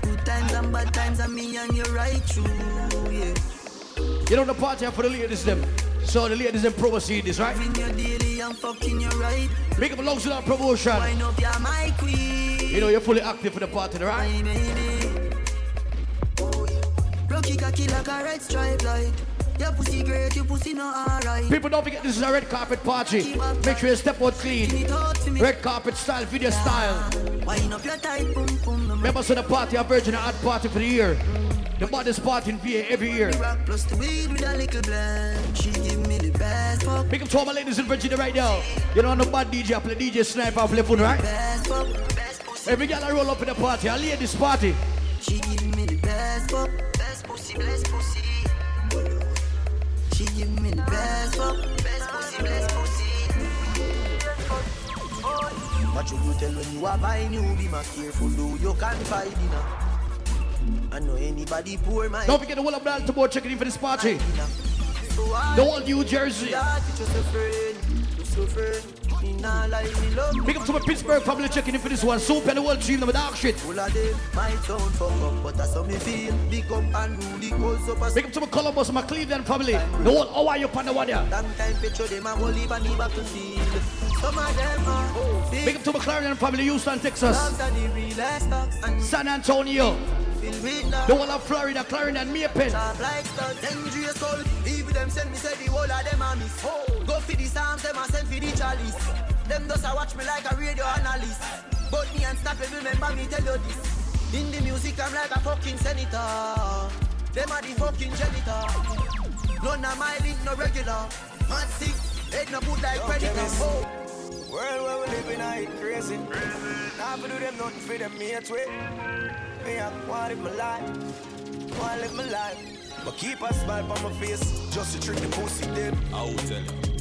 Times and bad times, and me and you right true, yeah. You know the party for the ladies them. So the ladies them proceed this, right? You daily fucking you right. Make up a long our promotion. Up, you're my queen. You know you're fully active for the party, right? My baby. Oh, yeah. Rocky cocky like a red stripe light. Your pussy great, your pussy not alright. People don't forget this is a red carpet party. Make sure you step out clean. Red carpet style, video style. Wind up your tight boom boom. Members of the party are Virgin Art Party for the year. The baddest party in VA every year. Plus the weed with a little blend. She give me the best fuck. Big up to all my ladies in Virginia right now. You know, I'm the bad DJ, I play DJ Sniper, I play phone, right? Best fuck, best pussy. Every girl I roll up in the party, I lead this party. She give me the best fuck, best pussy, best pussy. She give me the best fuck, best pussy, best pussy. What you go tell when you are buying you be my careful though you can't find dinner. I know anybody poor man. Don't forget the whole of Baltimore checking in for this party. The whole New Jersey. Big up to my Pittsburgh family checking in for this one. Soup and the whole team with dark shit. All of them might sound fuck up, but that's how me feel. Big up and rule the goals up Big up to my Columbus and my Cleveland family. The whole how are you on the one there? Long time picture them a whole heap and the battlefield. Some of them are big. Big up to my Clarion family, Houston, Texas. Dogs are the realest dogs and San Antonio. feel with love. The whole of Florida, Clarion and Maple. Like studs, dangerous soul. Even them send me say the whole of them a miss. Go for the psalms, them a send for the chalice. Them just a watch me like a radio analyst. But me and unstoppable, remember me tell you this. In the music, I'm like a fucking senator. Them are the fucking janitor. None of my link no regular. Man sick, head no put like predator. World where we live in, I ain't crazy. Now for do them nothing for them mates way. Me I want live my life, want live my life. But keep a smile on my face, just to trick the pussy them. I will tell you.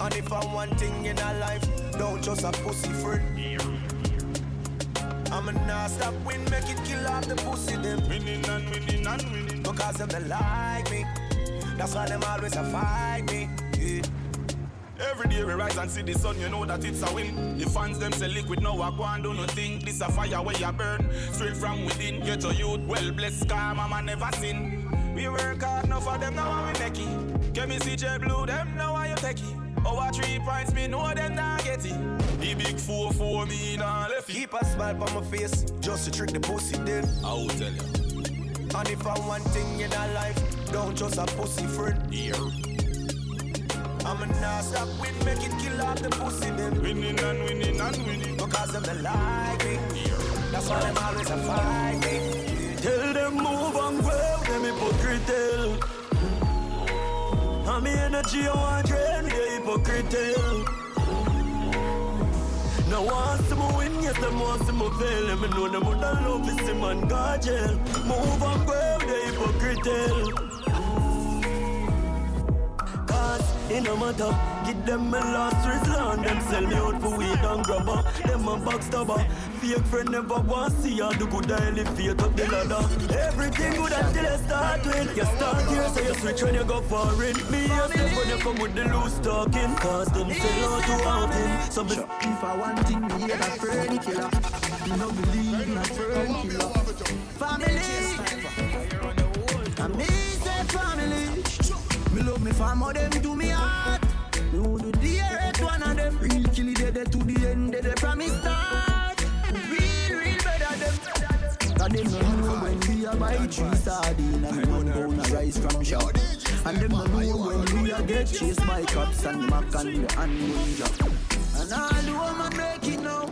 And if I'm one thing in a life, don't just a pussy friend. I'ma not stop win, make it kill off the pussy them. Winning and winning and winning. Because them they like me. That's why them always a fight me. Yeah. Every day we rise and see the sun, you know that it's a win. The fans them say liquid, now I go and do nothing. This a fire where you burn, straight from within. Get your youth, well blessed, car mama never sin. We work hard, enough for them now we make it. Get me CJ Blue, them now I you take it. Over three points, me know them not get it. The big four for me nah left it. Keep a smile on my face, just to trick the pussy them. I will tell you. And if I one thing in a life, don't just a pussy friend. Here. I'ma not stop win, make it kill off the pussy them. Winning and winning and winning. Because them they like me. That's why them always a fight me. Tell them move and grow, them hypocrite tell. And me energy I want drain with the hypocrite tell. Now want some win, yes them want some fail. Let me know them would love is the man God jail. Move and grow with the hypocrite Cause it no matter, give them my last resort. Them sell me out for weed and grabber. Them a backstabber. Fake friend never want see you do good I elevate up the ladder. Everything good until you start with. You start here, so you switch when you go foreign. Me a step when you come with the loose talking. Cause them sell out too often. So me If I want thing, me that friend killer. Me no believe in a friend killer. Family, Me me them do me heart. Me would do the earth one of them. Real kill it dead to the end, from me start. Real, real better them. And them no know when we a buy three sardine and one pound of rice from shop. And them no know when we a get chased by cops and mac and the and ninja. And all the woman it now.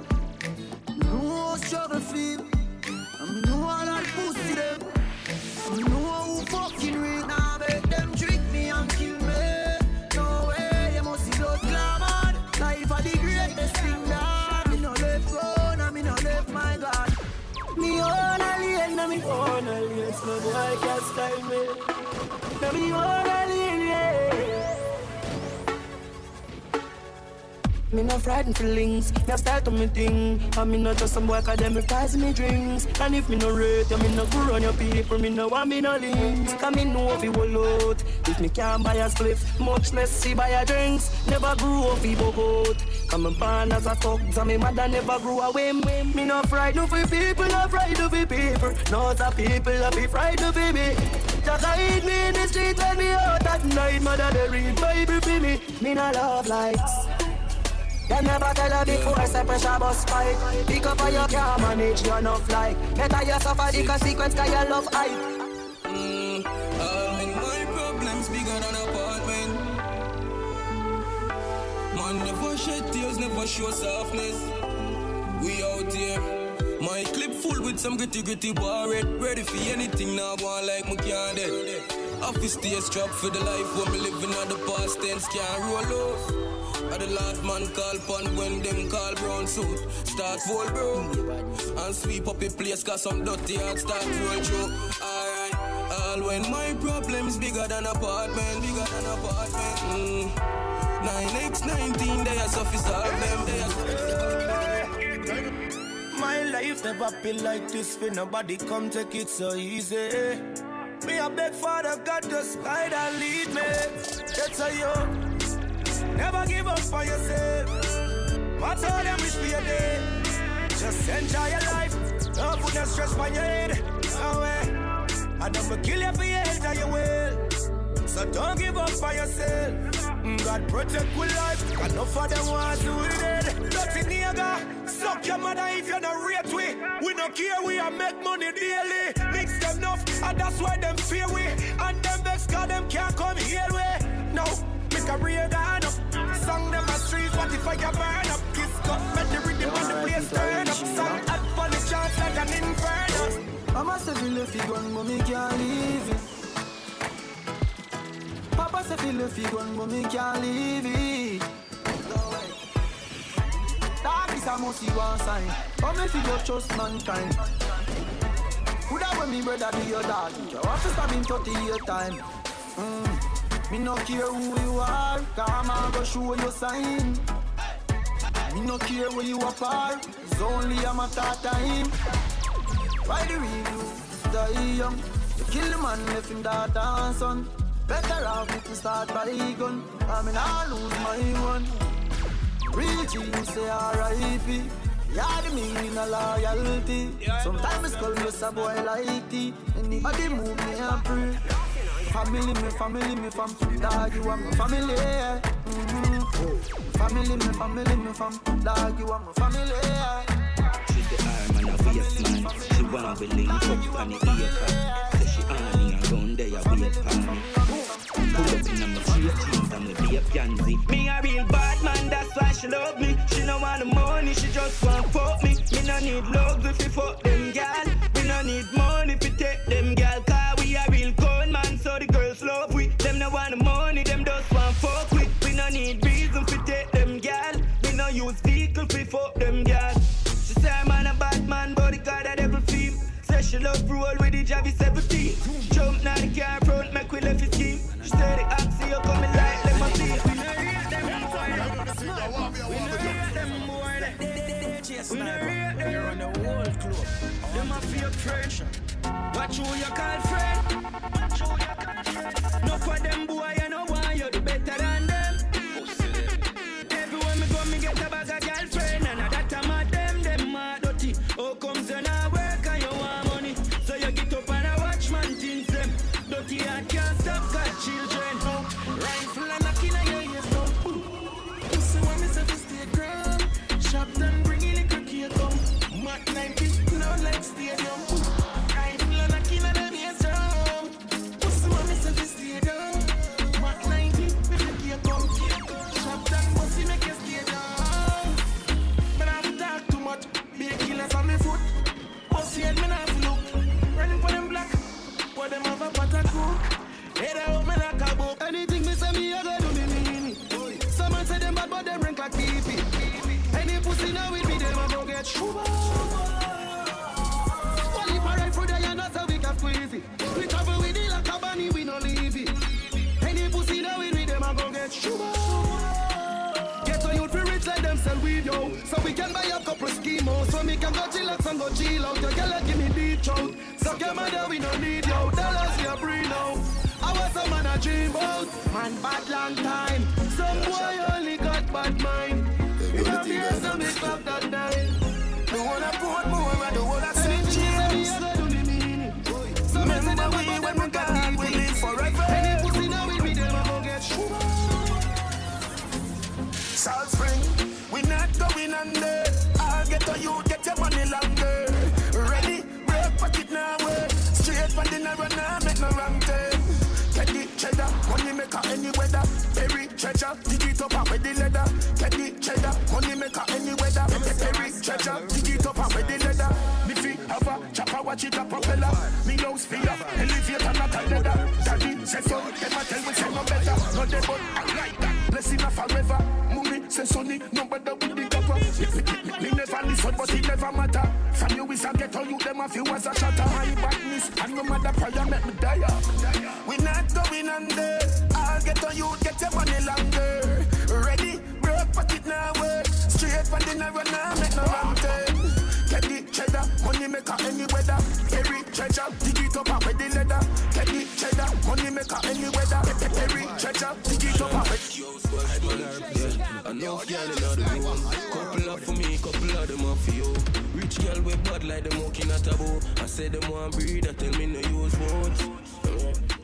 How struggle feel. Me know all that pussy them. Me know who fucking real. Na me own alien. No boy can't style me. Na me own alien, yeah. Me no frightened feelings, me a style to me thing. And me not just some boy cause them reprise me drinks. And if me no rate you, me no go run your people. Me no want me no links. Cause me know if you will out. If me can't buy a spliff, much less see buy a drinks. Never grew up he out. Come and born as a thug, so me mother never grew away. Me no frightened for people, no frightened for people. No the people that be frightened for me. Just hide me in the street when me out at night. Mother they read Bible for me. Me no love likes. Them never tell her before, say pressure bus spike Pick up how you can't manage, you enough like Better you suffer the consequence, cause you love hype mm, my Man never shed tears, never show softness. We out here. My clip full with some gritty gritty bar Ready for anything now, go on like me can't dead Office stay strapped for the life when me living at the past tense. Can't roll off I the last man call pun when them call brown suit. Start full bro. And sweep up the place cause some dirty and start roll through. Alright. All when my problems bigger than apartment, bigger than apartment. Mm. 9x19, they are suffice solve them. They are My life never been like this for nobody come take it so easy. Me a beg Father God just guide and lead me. That's how you Never give up for yourself. What's all them wish for your day? Just enjoy your life. Don't put no stress on your head. No way. I don't kill you for your head your will. So don't give up for yourself. Mm, God protect your life. Enough of them want to it dead. Dirty nigga. Suck your mother if you're not rate we. We don't care, we are make money daily. Mix them enough, and that's why them fear we. And them vex, cause them can't come here we. No, me career gone up. Song a streets, what if burn up? Kiss cut, make the rhythm on the place turn up. Song hot for the chance like an inferno. Mama say feel if you gone, but me can't leave it. Papa say feel if you gone, but me can't leave it. Dog is a must see one sign. Come if you go trust mankind. Could have when me brother be your dad? You have to stop in 30 year time. Mm. Me no care who you are, come and go show your sign. Me no care where you are, it's only a matter of time. Why the you die young? You kill the man, left him daughter and son. Better off if you start by gun. I mean, I lose my one. Real G, say R.I.P. Yeah, the meaning of loyalty. Sometimes it's called just a boy like tea. Anybody move me and pray. Family, me family, me fam. Dog, you are my family. Yeah. Mm-hmm. Family, me family, me fam. Dog, you are my family. She's the arm and a waist man. She want to link up on the ear Say she on me and run there, wait for me. Pull up in my straight jeans and me be a pansy. Me a real bad man, that's why she love me. She no want the money, she just want fuck me. Me no need love if you fuck them gal. We no need money if you take them use vehicle fi fuck them gal. She say I'm a bad man, bodyguard at every film. Say she love roll with the Javi 17. Jump now the car front, make we left his scheme. She say the oxy, you coming like, let my see. We no rate them boy. We no rate them boy. We no rate them. You're on the whole club. Them a fake friend. Watch who you call friend. Watch who you call friend. No for them boy, up and with Enough girl in the room. Couple up for me, couple of them up. Rich girl with bad like walking at a. I said them want breed, I tell me no use words.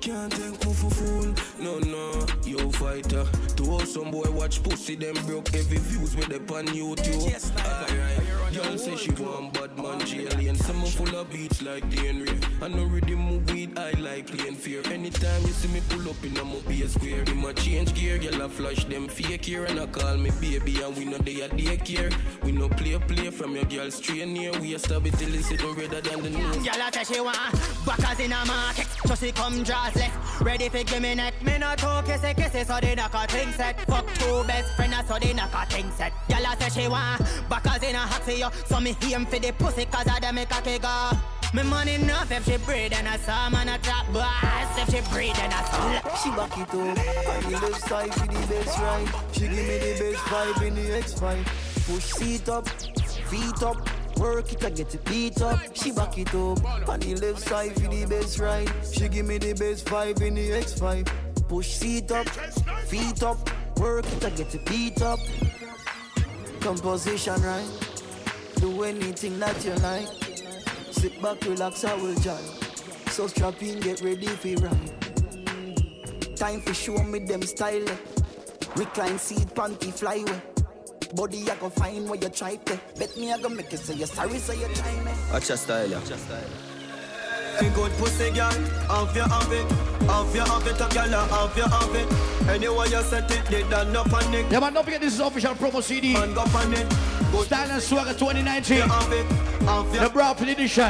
Can't take for fool, no no, yo fighter. To some boy watch pussy, them broke every views with them on YouTube. Alright, girl say she want bad man jail and some full of beats like Henry. I know rhythm move weed, I like playing fear. Anytime you see me pull up in a mobile square, in my change gear, girl I flush them fake here and I call me baby and we know they are daycare. We no play play from your girl straight near. We a stab it till it's sitting redder than the news. Girl, I tell she want backers in a market, so she come draws left. Ready for give me neck, me not talk kissy kissy, so they knock a thing set. Fuck two best friends, so they knock a thing set. Girl, I tell she want backers in a hot so me aim for the pussy, cause I dem make a kick off. Me money enough if she breathe and I saw man a top boss if she breathe and I saw. She back it up on the left side for the best right. She give me the best vibe in the X5. Push seat up, feet up. Work it, I get it beat up. She back it up on the left side for the best right. She give me the best vibe in the X5. Push seat up, feet up. Work it, I get it beat up. Composition right. Do anything that you like. Sit back, relax, I will join. So strap in, get ready for ride. Time for show me them style. Recline seat, panty flyway. Body I go find where you try to. Bet me I go make you say you sorry, so you try me. Watch your style, yeah. Hey, good pussy girl, have you have it, have you have it, a girl, have you have it. Anyway you set it, they done no panic. Yeah, man, don't forget this is official promo CD. Man, go panic. Style and Swagger 2019. The Brooklyn edition.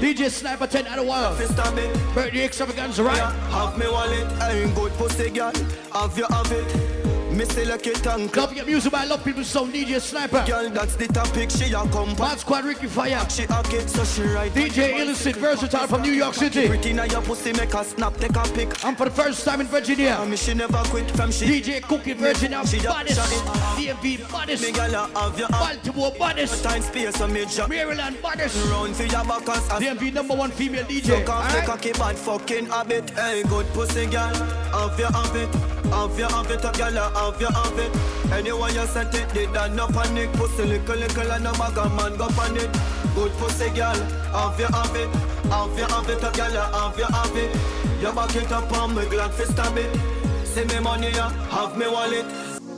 DJ Sniper 10 out of wild. Birthday extravaganza, right? Have me wallet, Ain't good pussy girl, have you have it. Me like it and Love your music, I love people so DJ Sniper. Girl, that's the topic, she a come Bad Squad Ricky Fire. She a get so she right. DJ Illicit, versatile from New York City. Pretty now your pussy make a snap, take a pic. I'm for the first time in Virginia. Me she never quit from she. DJ Cookie Virginia, She a- baddest. a- DMV, baddest. Me girl, a have you Baltimore, baddest. Time space a major. Maryland, baddest. Round for your back as DMV number one female DJ. Fuck off the Alright? cocky bad fucking habit. Hey, good pussy girl, have you have it? Have you have it, a girl, have you have it? Anyone you set it, they done no panic. Pussy little little and no bag a man go pan it. Good pussy girl, have you have it? Have you have it, a girl, have you have it? You back it up on me glad for stab it. See me money, yeah, have me wallet.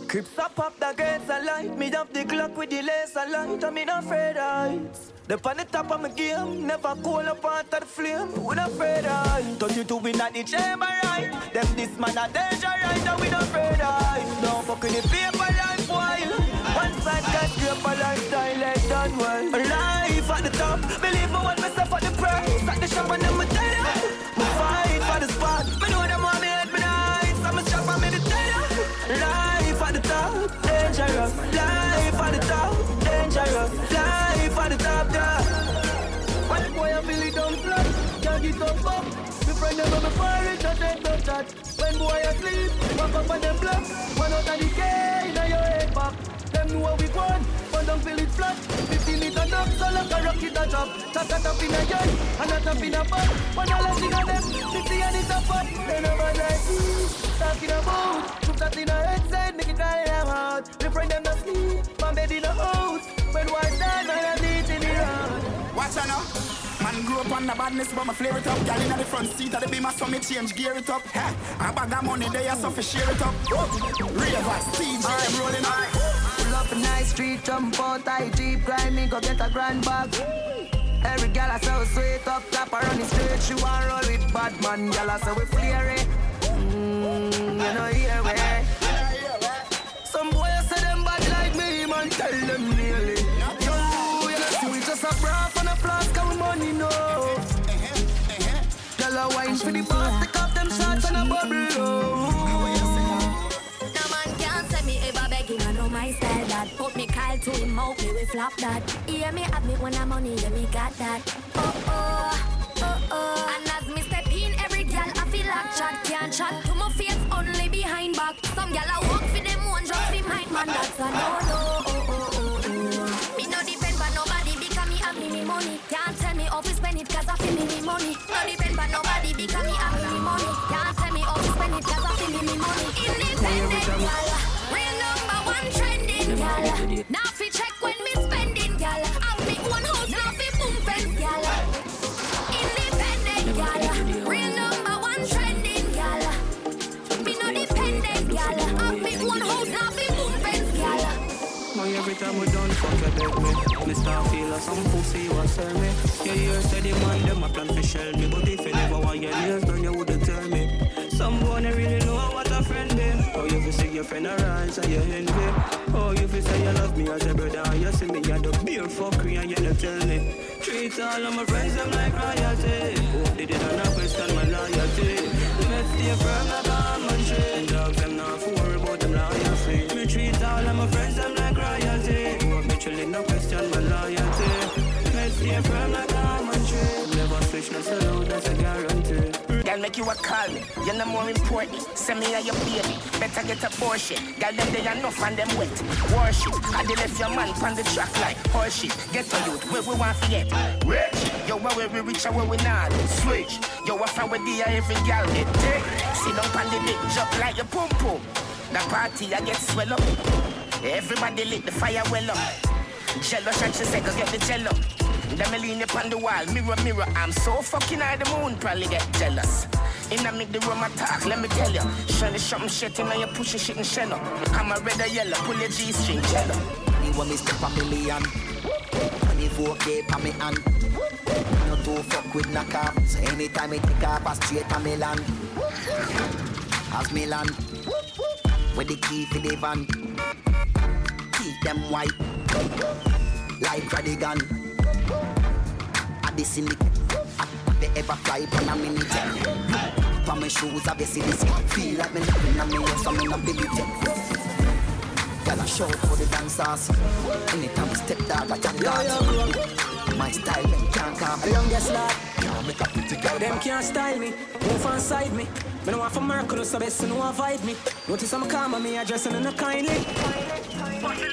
Crips up up the gates a light Me have the clock with the laser light I'm in afraid heights The on the top of my game Never cool up of the flame. We not afraid heights Turn you to win at the chamber right? Them this man a danger right? And we not afraid heights Don't the paper life while One side skyscraper lifestyle like done well. Life at the top Believe me when myself at the price. At the shop and them a tell up up. Me friend them on the fire, it just ain't no chat. When boy asleep, walk up on them block. One out of the K, now your head back. Them know how we going. But don't feel it flat. 15 meter up, so like a rocket a drop. Tap a tap in a yard, and a tap in a butt. When all I see of them, 50 and it's a pot. They never like Talking about, put that in a headset, make it dry them out. The friend them not sleep, my bed in the house. When white down, I need in the road. Watch out now. Man grew up on the badness, but my flare it up. Girl in the front seat of the beamer, so me change gear it up. Ha, I bag of money there, so for share it up. Ravers, CJ, I'm rolling up. Pull up a nice street, jump out, I jeep, grind me, go get a grand bag. Every gal I so sweet up top around the street, she want roll with bad man. Gal I say we flare it. Mm, you know here we. Some boys say them bad like me, man. Tell them nearly. Yo, you know see we just a bra money, no. Gal a wine for the boss, take off them shots and a bubble. Oh. No man can't say me ever begging, I know my style that Put me Kyle to him out, me we flop that Hear me have me when I'm money, yeah me got that Oh oh, oh oh And as me step in, every gal I feel like chat Can't chat to my face, only behind back Some gal I walk for them one, just be mind man That's a no no, Independent Real number one trending Now fi check when spending me one now fi boom Independent Real number one trending Me no dependent me one now fi boom every time we done me some pussy sell me You hear say the man them plan for shell me But if you never want your nails done you wouldn't tell me Some boy they really know what fi see your friend arise and you envy. Oh you fi say you love me as a brother And you see me at the beer fuckery and you not tell me. Treat all of my friends them like royalty. Hope they didn't have question my loyalty. Let's stay firm like almond tree Dogs them not for worry about them loyalty. Me treat all of my friends them like royalty. Hope me chillin' no question my loyalty. Let's stay firm like almond tree Never switch no out that's a Girl, make you a call me. You're no more important. Send me a your baby. Better get a Porsche. Girl, them they enough and them wet. Worship. I they left your man on the track like horseshit. Get a youth where we want to get rich. Yo, where we reach and where we not. Switch. Yo, what from with the every girl get take. Sit down on the dick, jump like a pum pum. The party I get swell up. Everybody lit the fire well up. Jello shot she say go get the jello. Then me lean upon the wall, mirror, mirror. I'm so fucking high, the moon probably get jealous. In a make the room attack, let me tell ya. Shiny something shit in you pushing shit and shell up. I'm a red or yellow, pull your G string, jello. You want me step a million. And if okay, pa me hand. No to fuck with knock off. So anytime I take off, I straight to Milan. As Milan. With the key for the van. Keep them white. Like Radigan. At the syndicate. They ever fly on a mini jet. For my shoes, I see this. Feel like me living on me house, I'm in a billy jet. Girl, I shout for the dancers. Anytime we step down, I can dance. My style, them can't come. The youngest lad. Make a pretty girl. Them can't style me. Move on side me. Me no want for Mercury, so best know avoid me. Notice I'm calm and me addressing in a kindly.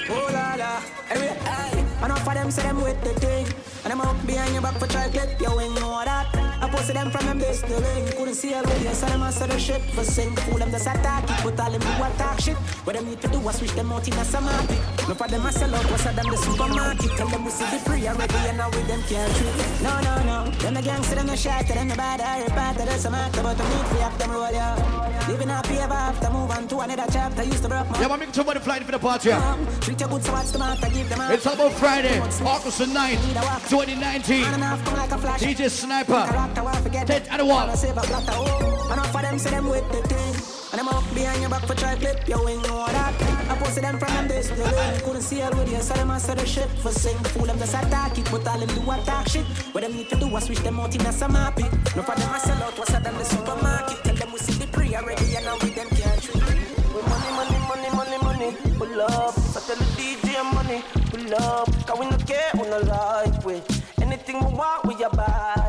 Oh la la. Anyway, aye. Enough of them say them with the thing. And them up behind your back for try clip. You ain't know that. I posted them from them base to link. Couldn't see a video, so them answer the oh, shit for sing. Fool them just attack it, but all them do attack shit. What them need to do is switch them out in a somatic. No for them I sell out, what's them the supermarket. Tell them we see the free already, and now with them can't treat. No, no, no. Them the gangster, them the shot, them the bad, I repart, that's a matter, but I need to have them roll, yeah. Living happy ever after, move on to another chapter. Used to broke my Yeah, man, make somebody flying for the party. yeah. Treat your good, so what's the matter? Give them It's about Friday, August the 9th, 2019. DJ Sniper, Ted and the wall. Enough of them say them with the thing. And them up behind your back for try clip, you ain't know that. I posted them from them days to. Couldn't see all with you, so them answer the shit for sing. Fool them just attack it, but all them do attack shit. What them need to do is switch them out in a some happy. No for them I sell out, what's them the supermarket. Tell them we see the pre already, and now with them can't treat. Money, money, money, money, money, pull up. So tell the DJ money, pull up. Cause we no care, we no like we. Anything we want, we a buy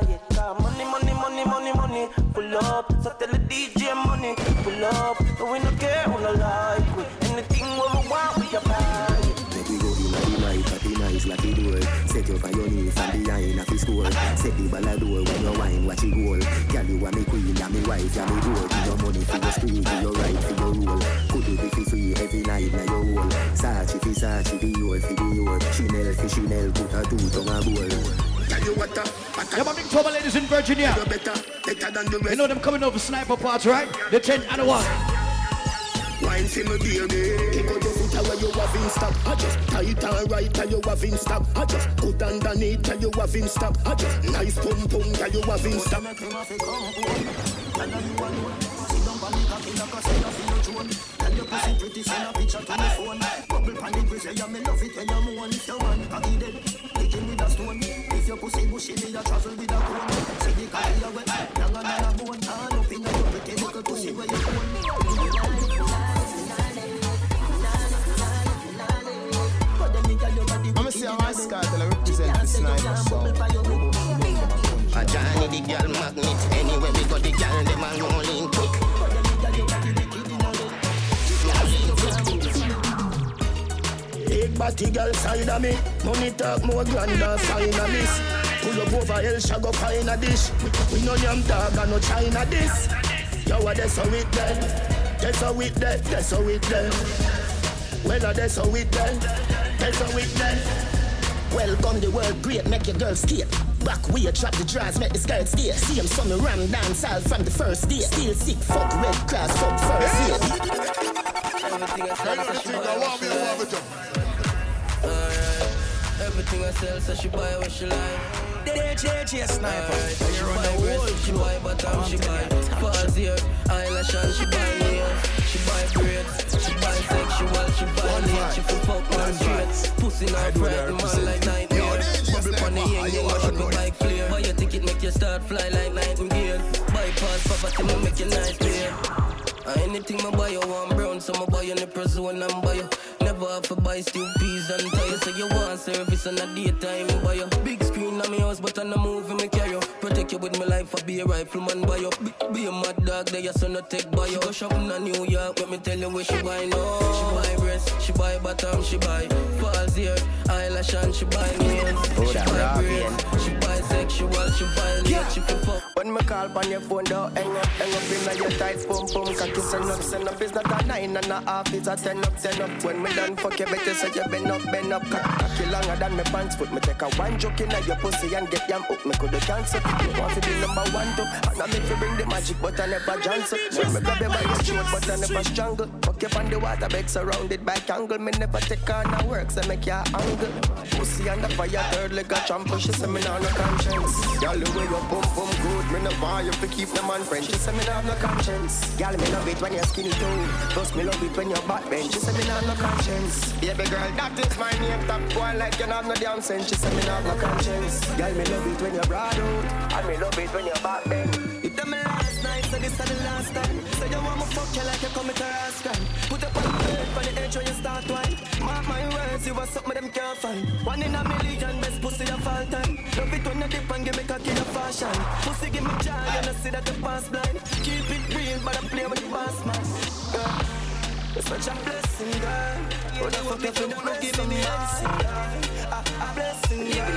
up. So tell the DJ money, pull up. But we no care who no like we. Anything we want, we a buy. Let go in the night, happy nice like it door. Set up on your knee from behind of his score. Set the ball a door when you wine, watch it roll. Girl, you are me queen, I'm me wife, I'm me door. Give your money for your screen, give your right for your rule. Could you be free every night, now your whole. Sachi fi Sachi, be your fi be your. Chanel fi Chanel, put a two tongue a bowl. Tell you what, uh, Yeah, my big trouble ladies in Virginia. You know them coming over sniper parts, right? The 10 and the 1. Wine for me baby Kick out your foot where you have in stock I just tight and right and you have in stock I just put underneath and you have in stock I just nice pum pum and you have in stock Tell your pussy pretty, send a picture to my phone. Bubble pan the grizzly, yeah, me love it when you moan. If your man cocky dead, If your pussy bushy, me a travel with a cone. See the cocky you wet, longer than a bone. Turn up in your pretty little pussy where you own. I'ma say how I Scott I represent the sniper sound. A Johnny the girl magnet. Anywhere we go, the girl them a rolling Body girl side of me. Money talk more grand than finalist Pull up over hell, shall go find a dish. We no yam dog and no China this Yo, what that's how it then That's how it then, that's how it then Well, that's how it then That's how it then Welcome the world great, make your girl skate. Back way, drop the drawers, make the skirt stay. See him some ram dance all from the first day. Still sick, fuck red cross, fuck first year. Everything I sell, so she buy what she like. DJ Sniper. Uh, Alright, she buy bread, she buy bottom, she buy here, eyelash and she buy nails, she buy braids, she buy sexual, she buy late, she full fuck man straight. Pussy not frightened man like nightmare. Bubble on the yang yang, mash up your bike flare. Buy your ticket, make you start fly like nightingale. Bypass poverty, make you nice clear. Uh, anything my buy you want brown, so my buy you when I'm buy you. Never have to buy steel peas and tires, so you want service on the daytime buy you. Big screen on me house, but on the movie me carry you. Protect you with my life, I be a rifleman buy you. Be, be a mad dog, there your son no take buy you. Go shopping in New York, let me tell you where she buy no. She buy breast, she buy bottom, she buy falls here, eyelash and she buy nails. Oh, She buy braids, she buy sexual, she buy late, she feel fuck. When me call on your phone, don't hang up, hang up in your tight pum pum. Cocky send up, send up. It's not a nine and a half, it's a ten up, ten up. When me done fuck you, better say you bend up, bend up. Cock, cocky longer than me pants foot. Me take a one joke in your pussy and get yam up. Me coulda cancel. You want to be number one too. And I make you bring the magic, but I never cancel. When me grab you by your throat, but I never strangle. Fuck you on the water, bed surrounded by kangle. Me never take on a work, so make you angle. Pussy on the fire, third leg a trample. She say me nah no conscience. Girl, the way you pump pump good, me no buy you fi keep the man friend. She say me nah no conscience. Girl, me love it when you're skinny too. Plus me love it when you're back bench. She say me nah no conscience. Yeah, baby girl, that is my name. Top boy like you nah no damn sense. She say me nah no conscience. Girl, me love it when you're broad out, and me love it when you're back bench. It done last night, so this is the last time. Say you want me fuck you like you commit a rash crime. Put up on the bed for the edge when you start wine. Mark my words, you was something them can't find. One in a million, best pussy of all time. Love it when you dip and give me cocky a fashion. Pussy give me joy, and I see that you pass blind. Keep it real, but I play with the boss man. Girl, you're such a blessing, girl. What the fuck if you wanna give me medicine, girl? A, a blessing, girl.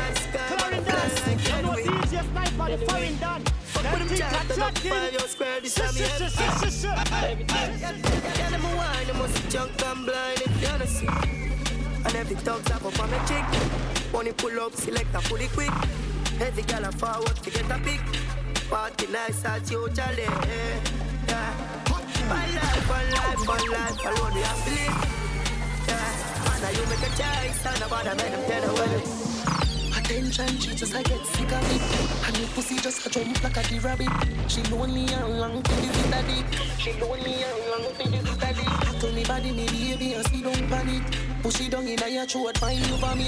Nice girl, Come on, blessing, You know. DJ Sniper, the foreign done. Fuck with them chat, they fire, in. your square, this time, shit. Yeah, them wine, them must junk and blind if you don't see. And every thugs have up on a chick. Money pull up, select a fully quick. Every girl a forward to get a pick. Party nice as usually. Yeah. One life, one life, one life, alone we have to. Yeah. And you make a choice, and about a man, I'm dead away. Attention, she just I get sick of it. And your pussy just a jump like a the rabbit. She lonely and long to this is daddy. She lonely and long to this is daddy. Tell me body, me baby, and see don't panic. Push it down in your throat, find you for me.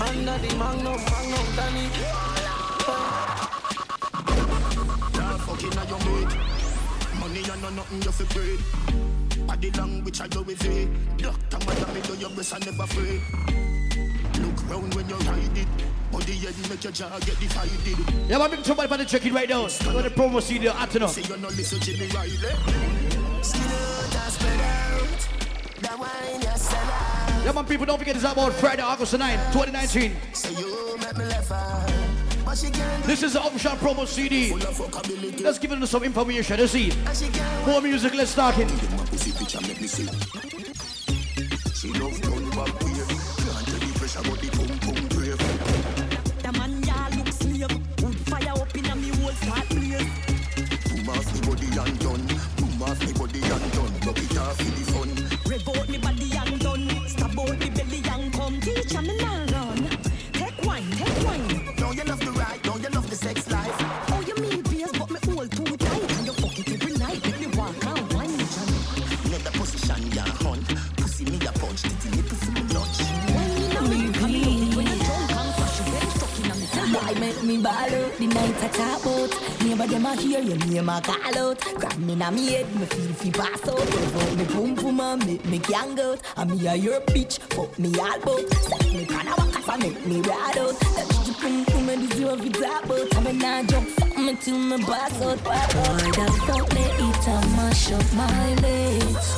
Under the magnum, magnum, Danny. Nah, fucking on your mate. Money and no nothing you fi paid. Body language I go with it. Doctor, me do your breast and never afraid. Round when you ride it. Body head make your jaw get divided. Yeah, my big trouble for the check-in right now. Go to promo CD at Atano. Say you no listen Jimmy Riley. Skin out and spread out. The wine you sell out. Yeah, man, people, don't forget it's about Friday, August 9, 2019. Say you ah. This is the official promo CD. Let's give them some information. Let's see. More music, let's start it. Whole start blaze. Boom off me body and done. Boom off me body and done. The talk about Neighbor them a hear your name a call out. Grab me na me head, me feel fi pass out. Rev me pum pum and make me gang out. And me a your bitch, fuck me all bout. Set me pan a walk and make me ride out. That bitch pum pum and this you fi talk about And me nah jump fuck me till me pass out. Why the fuck they eat and mash up my mates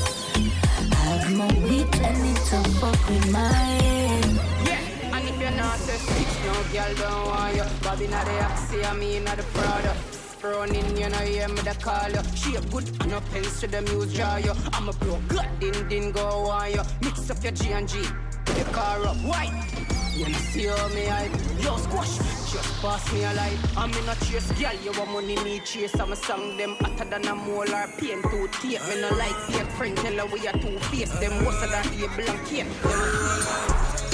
Have my week and need to fuck with my head not a six, no girl don't want you. Bobby not the Axie, I mean not the Prada. Running, you know, hear me the call you. She a good no pens to the muse jar you. I'm a bro, good, din din go on you. Mix up your G and G, the car up, white. You know, see how me hype. Yo, squash, just pass me a light. I'm in a chase, girl, you want money, me chase. I'm a song them hotter than a mole or pain to tape. Me no like fake friend, tell her we are two face. Them worse than able and cane.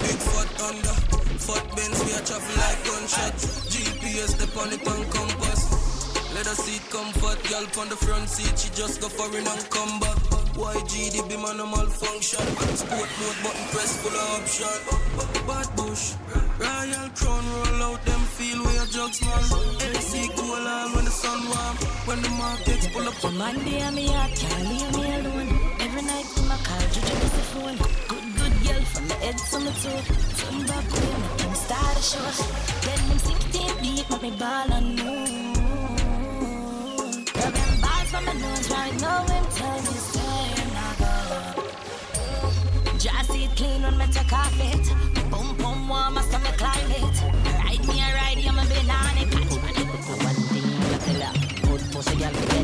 Big fat thunder, fat bends we a travel like gunshot. GPS step on it and compass. Let her seat comfort, girl on the front seat, she just go for foreign and come back. YG the be a malfunction. Sport mode button press full of option. Bad bush, royal crown roll out them feel where jugs man. NC cool on when the sun warm, when the markets pull up. A me heart, can't leave me alone. Every night in my car, you just the phone. Girl from the head to my toe. Turn back way, make them start a show. Then them 16 deep, make me ball and move. Rub them balls from my nose right now, him tell me saying I go. Just it clean when me take off it. Boom, boom, warm, I saw me climb it. Ride me a ride, you me banana, catch me. One thing good pussy girl.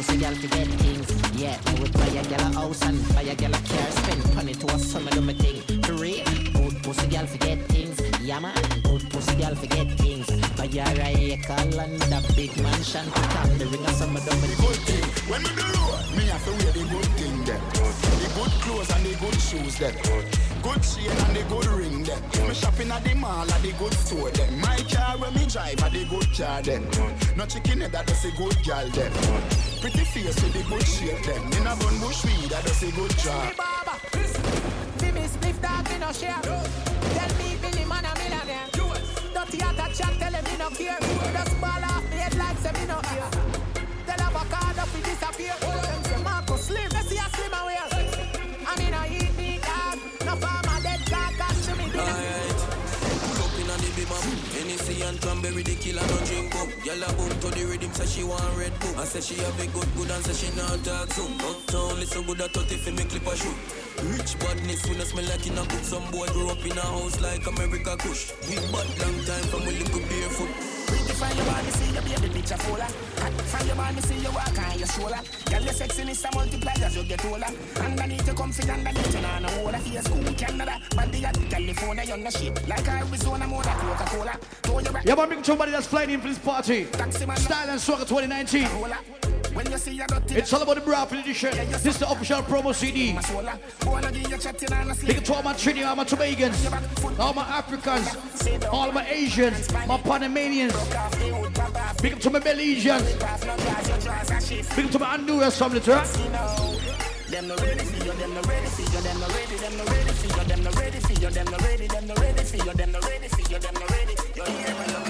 Pussy girl forget things, yeah. I would buy a girl a house and buy a girl a car, spend money to a summer do my thing. For real, good pussy girl forget things, yeah man. Good pussy girl forget things. Buy her a acre and a big mansion, put on the ring of summer do my thing. When me do road, me have to wear the good thing then. The good clothes and the good shoes then. Good chain and the good ring then. Me shopping at the mall at the good store then. My car when me drive at the good car then. No chicken head that does a good girl then. Pretty face with the good shape then. In a bun bush weed that does a good job. Be me spliff that me no share. Chat, tell him me no care. Just ball off me head like say me no hear. Tell avocado fi disappear. Them say Marcus Cranberry, the killer no drink up. Girl a boom to the rhythm, say she want red book. I say she have a good good and say she not talk soon. Uptown listen good at 30 fi me clip a shoot. Rich badness, we no smell like in a cook. Some boy grew up in a house like America Kush. We bad long time from we little barefoot. Pretty from your body, see your baby picture fuller. Hot from your body, see you walk on your shoulder. Girl, your sexiness a multiply as you get older. Underneath you comfy, underneath you nah no water. Face cool, Canada, body at California, you're no. Like Arizona, more Coca-Cola. Throw your back, Yeah, bring somebody that's flying in for this party. Style and Swagger 2019. When you see your dirty It's all about the Braford edition. This is the official promo CD. Wanna ah. give you chatting and a Big to all my Trinidad, all my Tobaggans, all my Africans, all my Asians, my Panamanians. Big up to my Belizeans. Big up to my Honduras family, right? Eh? Them no ready for you, them no ready for you, them no ready, them no ready for you, them no ready for you, them no ready, them no ready for you, them no ready for you, them no ready. You're here when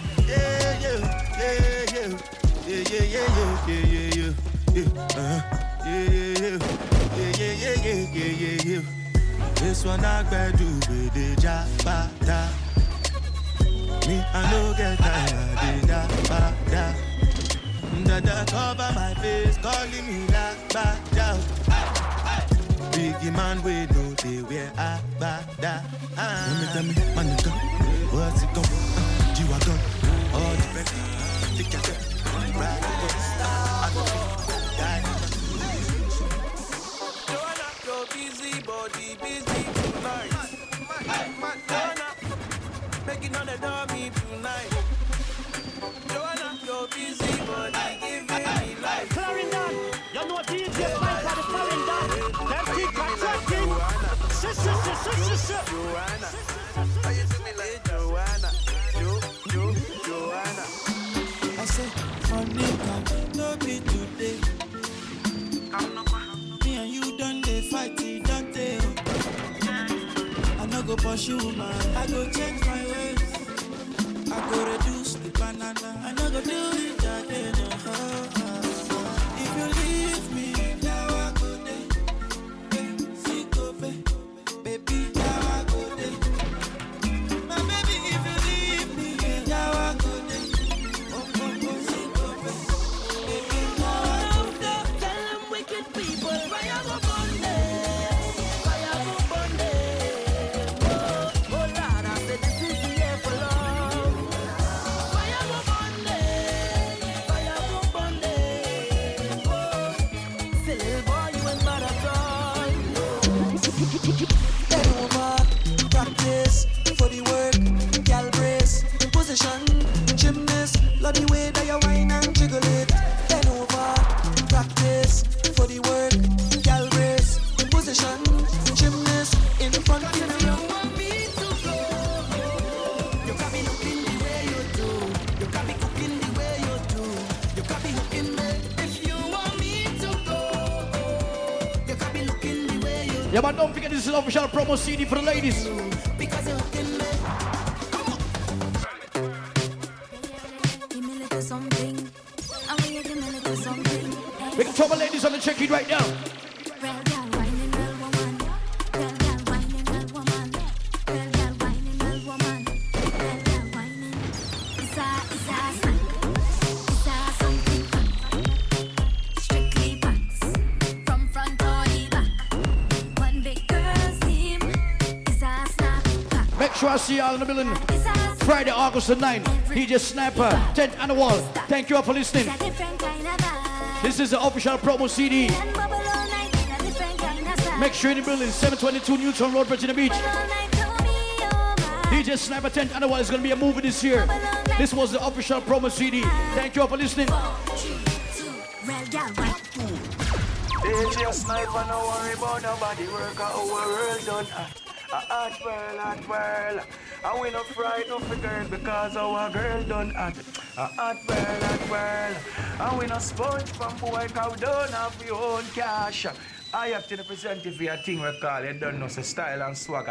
uh-huh. yeah, yeah, yeah, yeah, yeah, yeah, yeah, yeah, yeah. This one I do with the jabata. Me I no get tired, da ba da. Da da cover my face, calling me la ba da. Biggie man, we know they wear a ba da. Tell me, tell me, my nigga, what's it gon' uh, G-Wagon, all the best. Pick go busy body, busy tonight. Busy you Go pursue man, I go change my ways. I go reduce the banana, I no go do it again. uh-huh. If you leave official, official promo CD for the ladies. We can Big trouble, ladies, on the check-in right now. See y'all in the building. Friday, August the 9th. DJ Sniper, 10th annual. Thank you all for listening. This is the official promo CD. And. Make sure in the building, 722 Newtown Road, Virginia Beach. All night to me, oh my. DJ Sniper 10th is going to be a movie this year. This was the official promo CD. Thank you all for listening. DJ Sniper, no worry about nobody work out our world done hot. A hot world. And we no frightened for girl because our girl done hot. A hot world, hot world. And we no sponge from boy cow don't have your own cash. I have to represent if you a thing we call it, don't know, so style and swagger.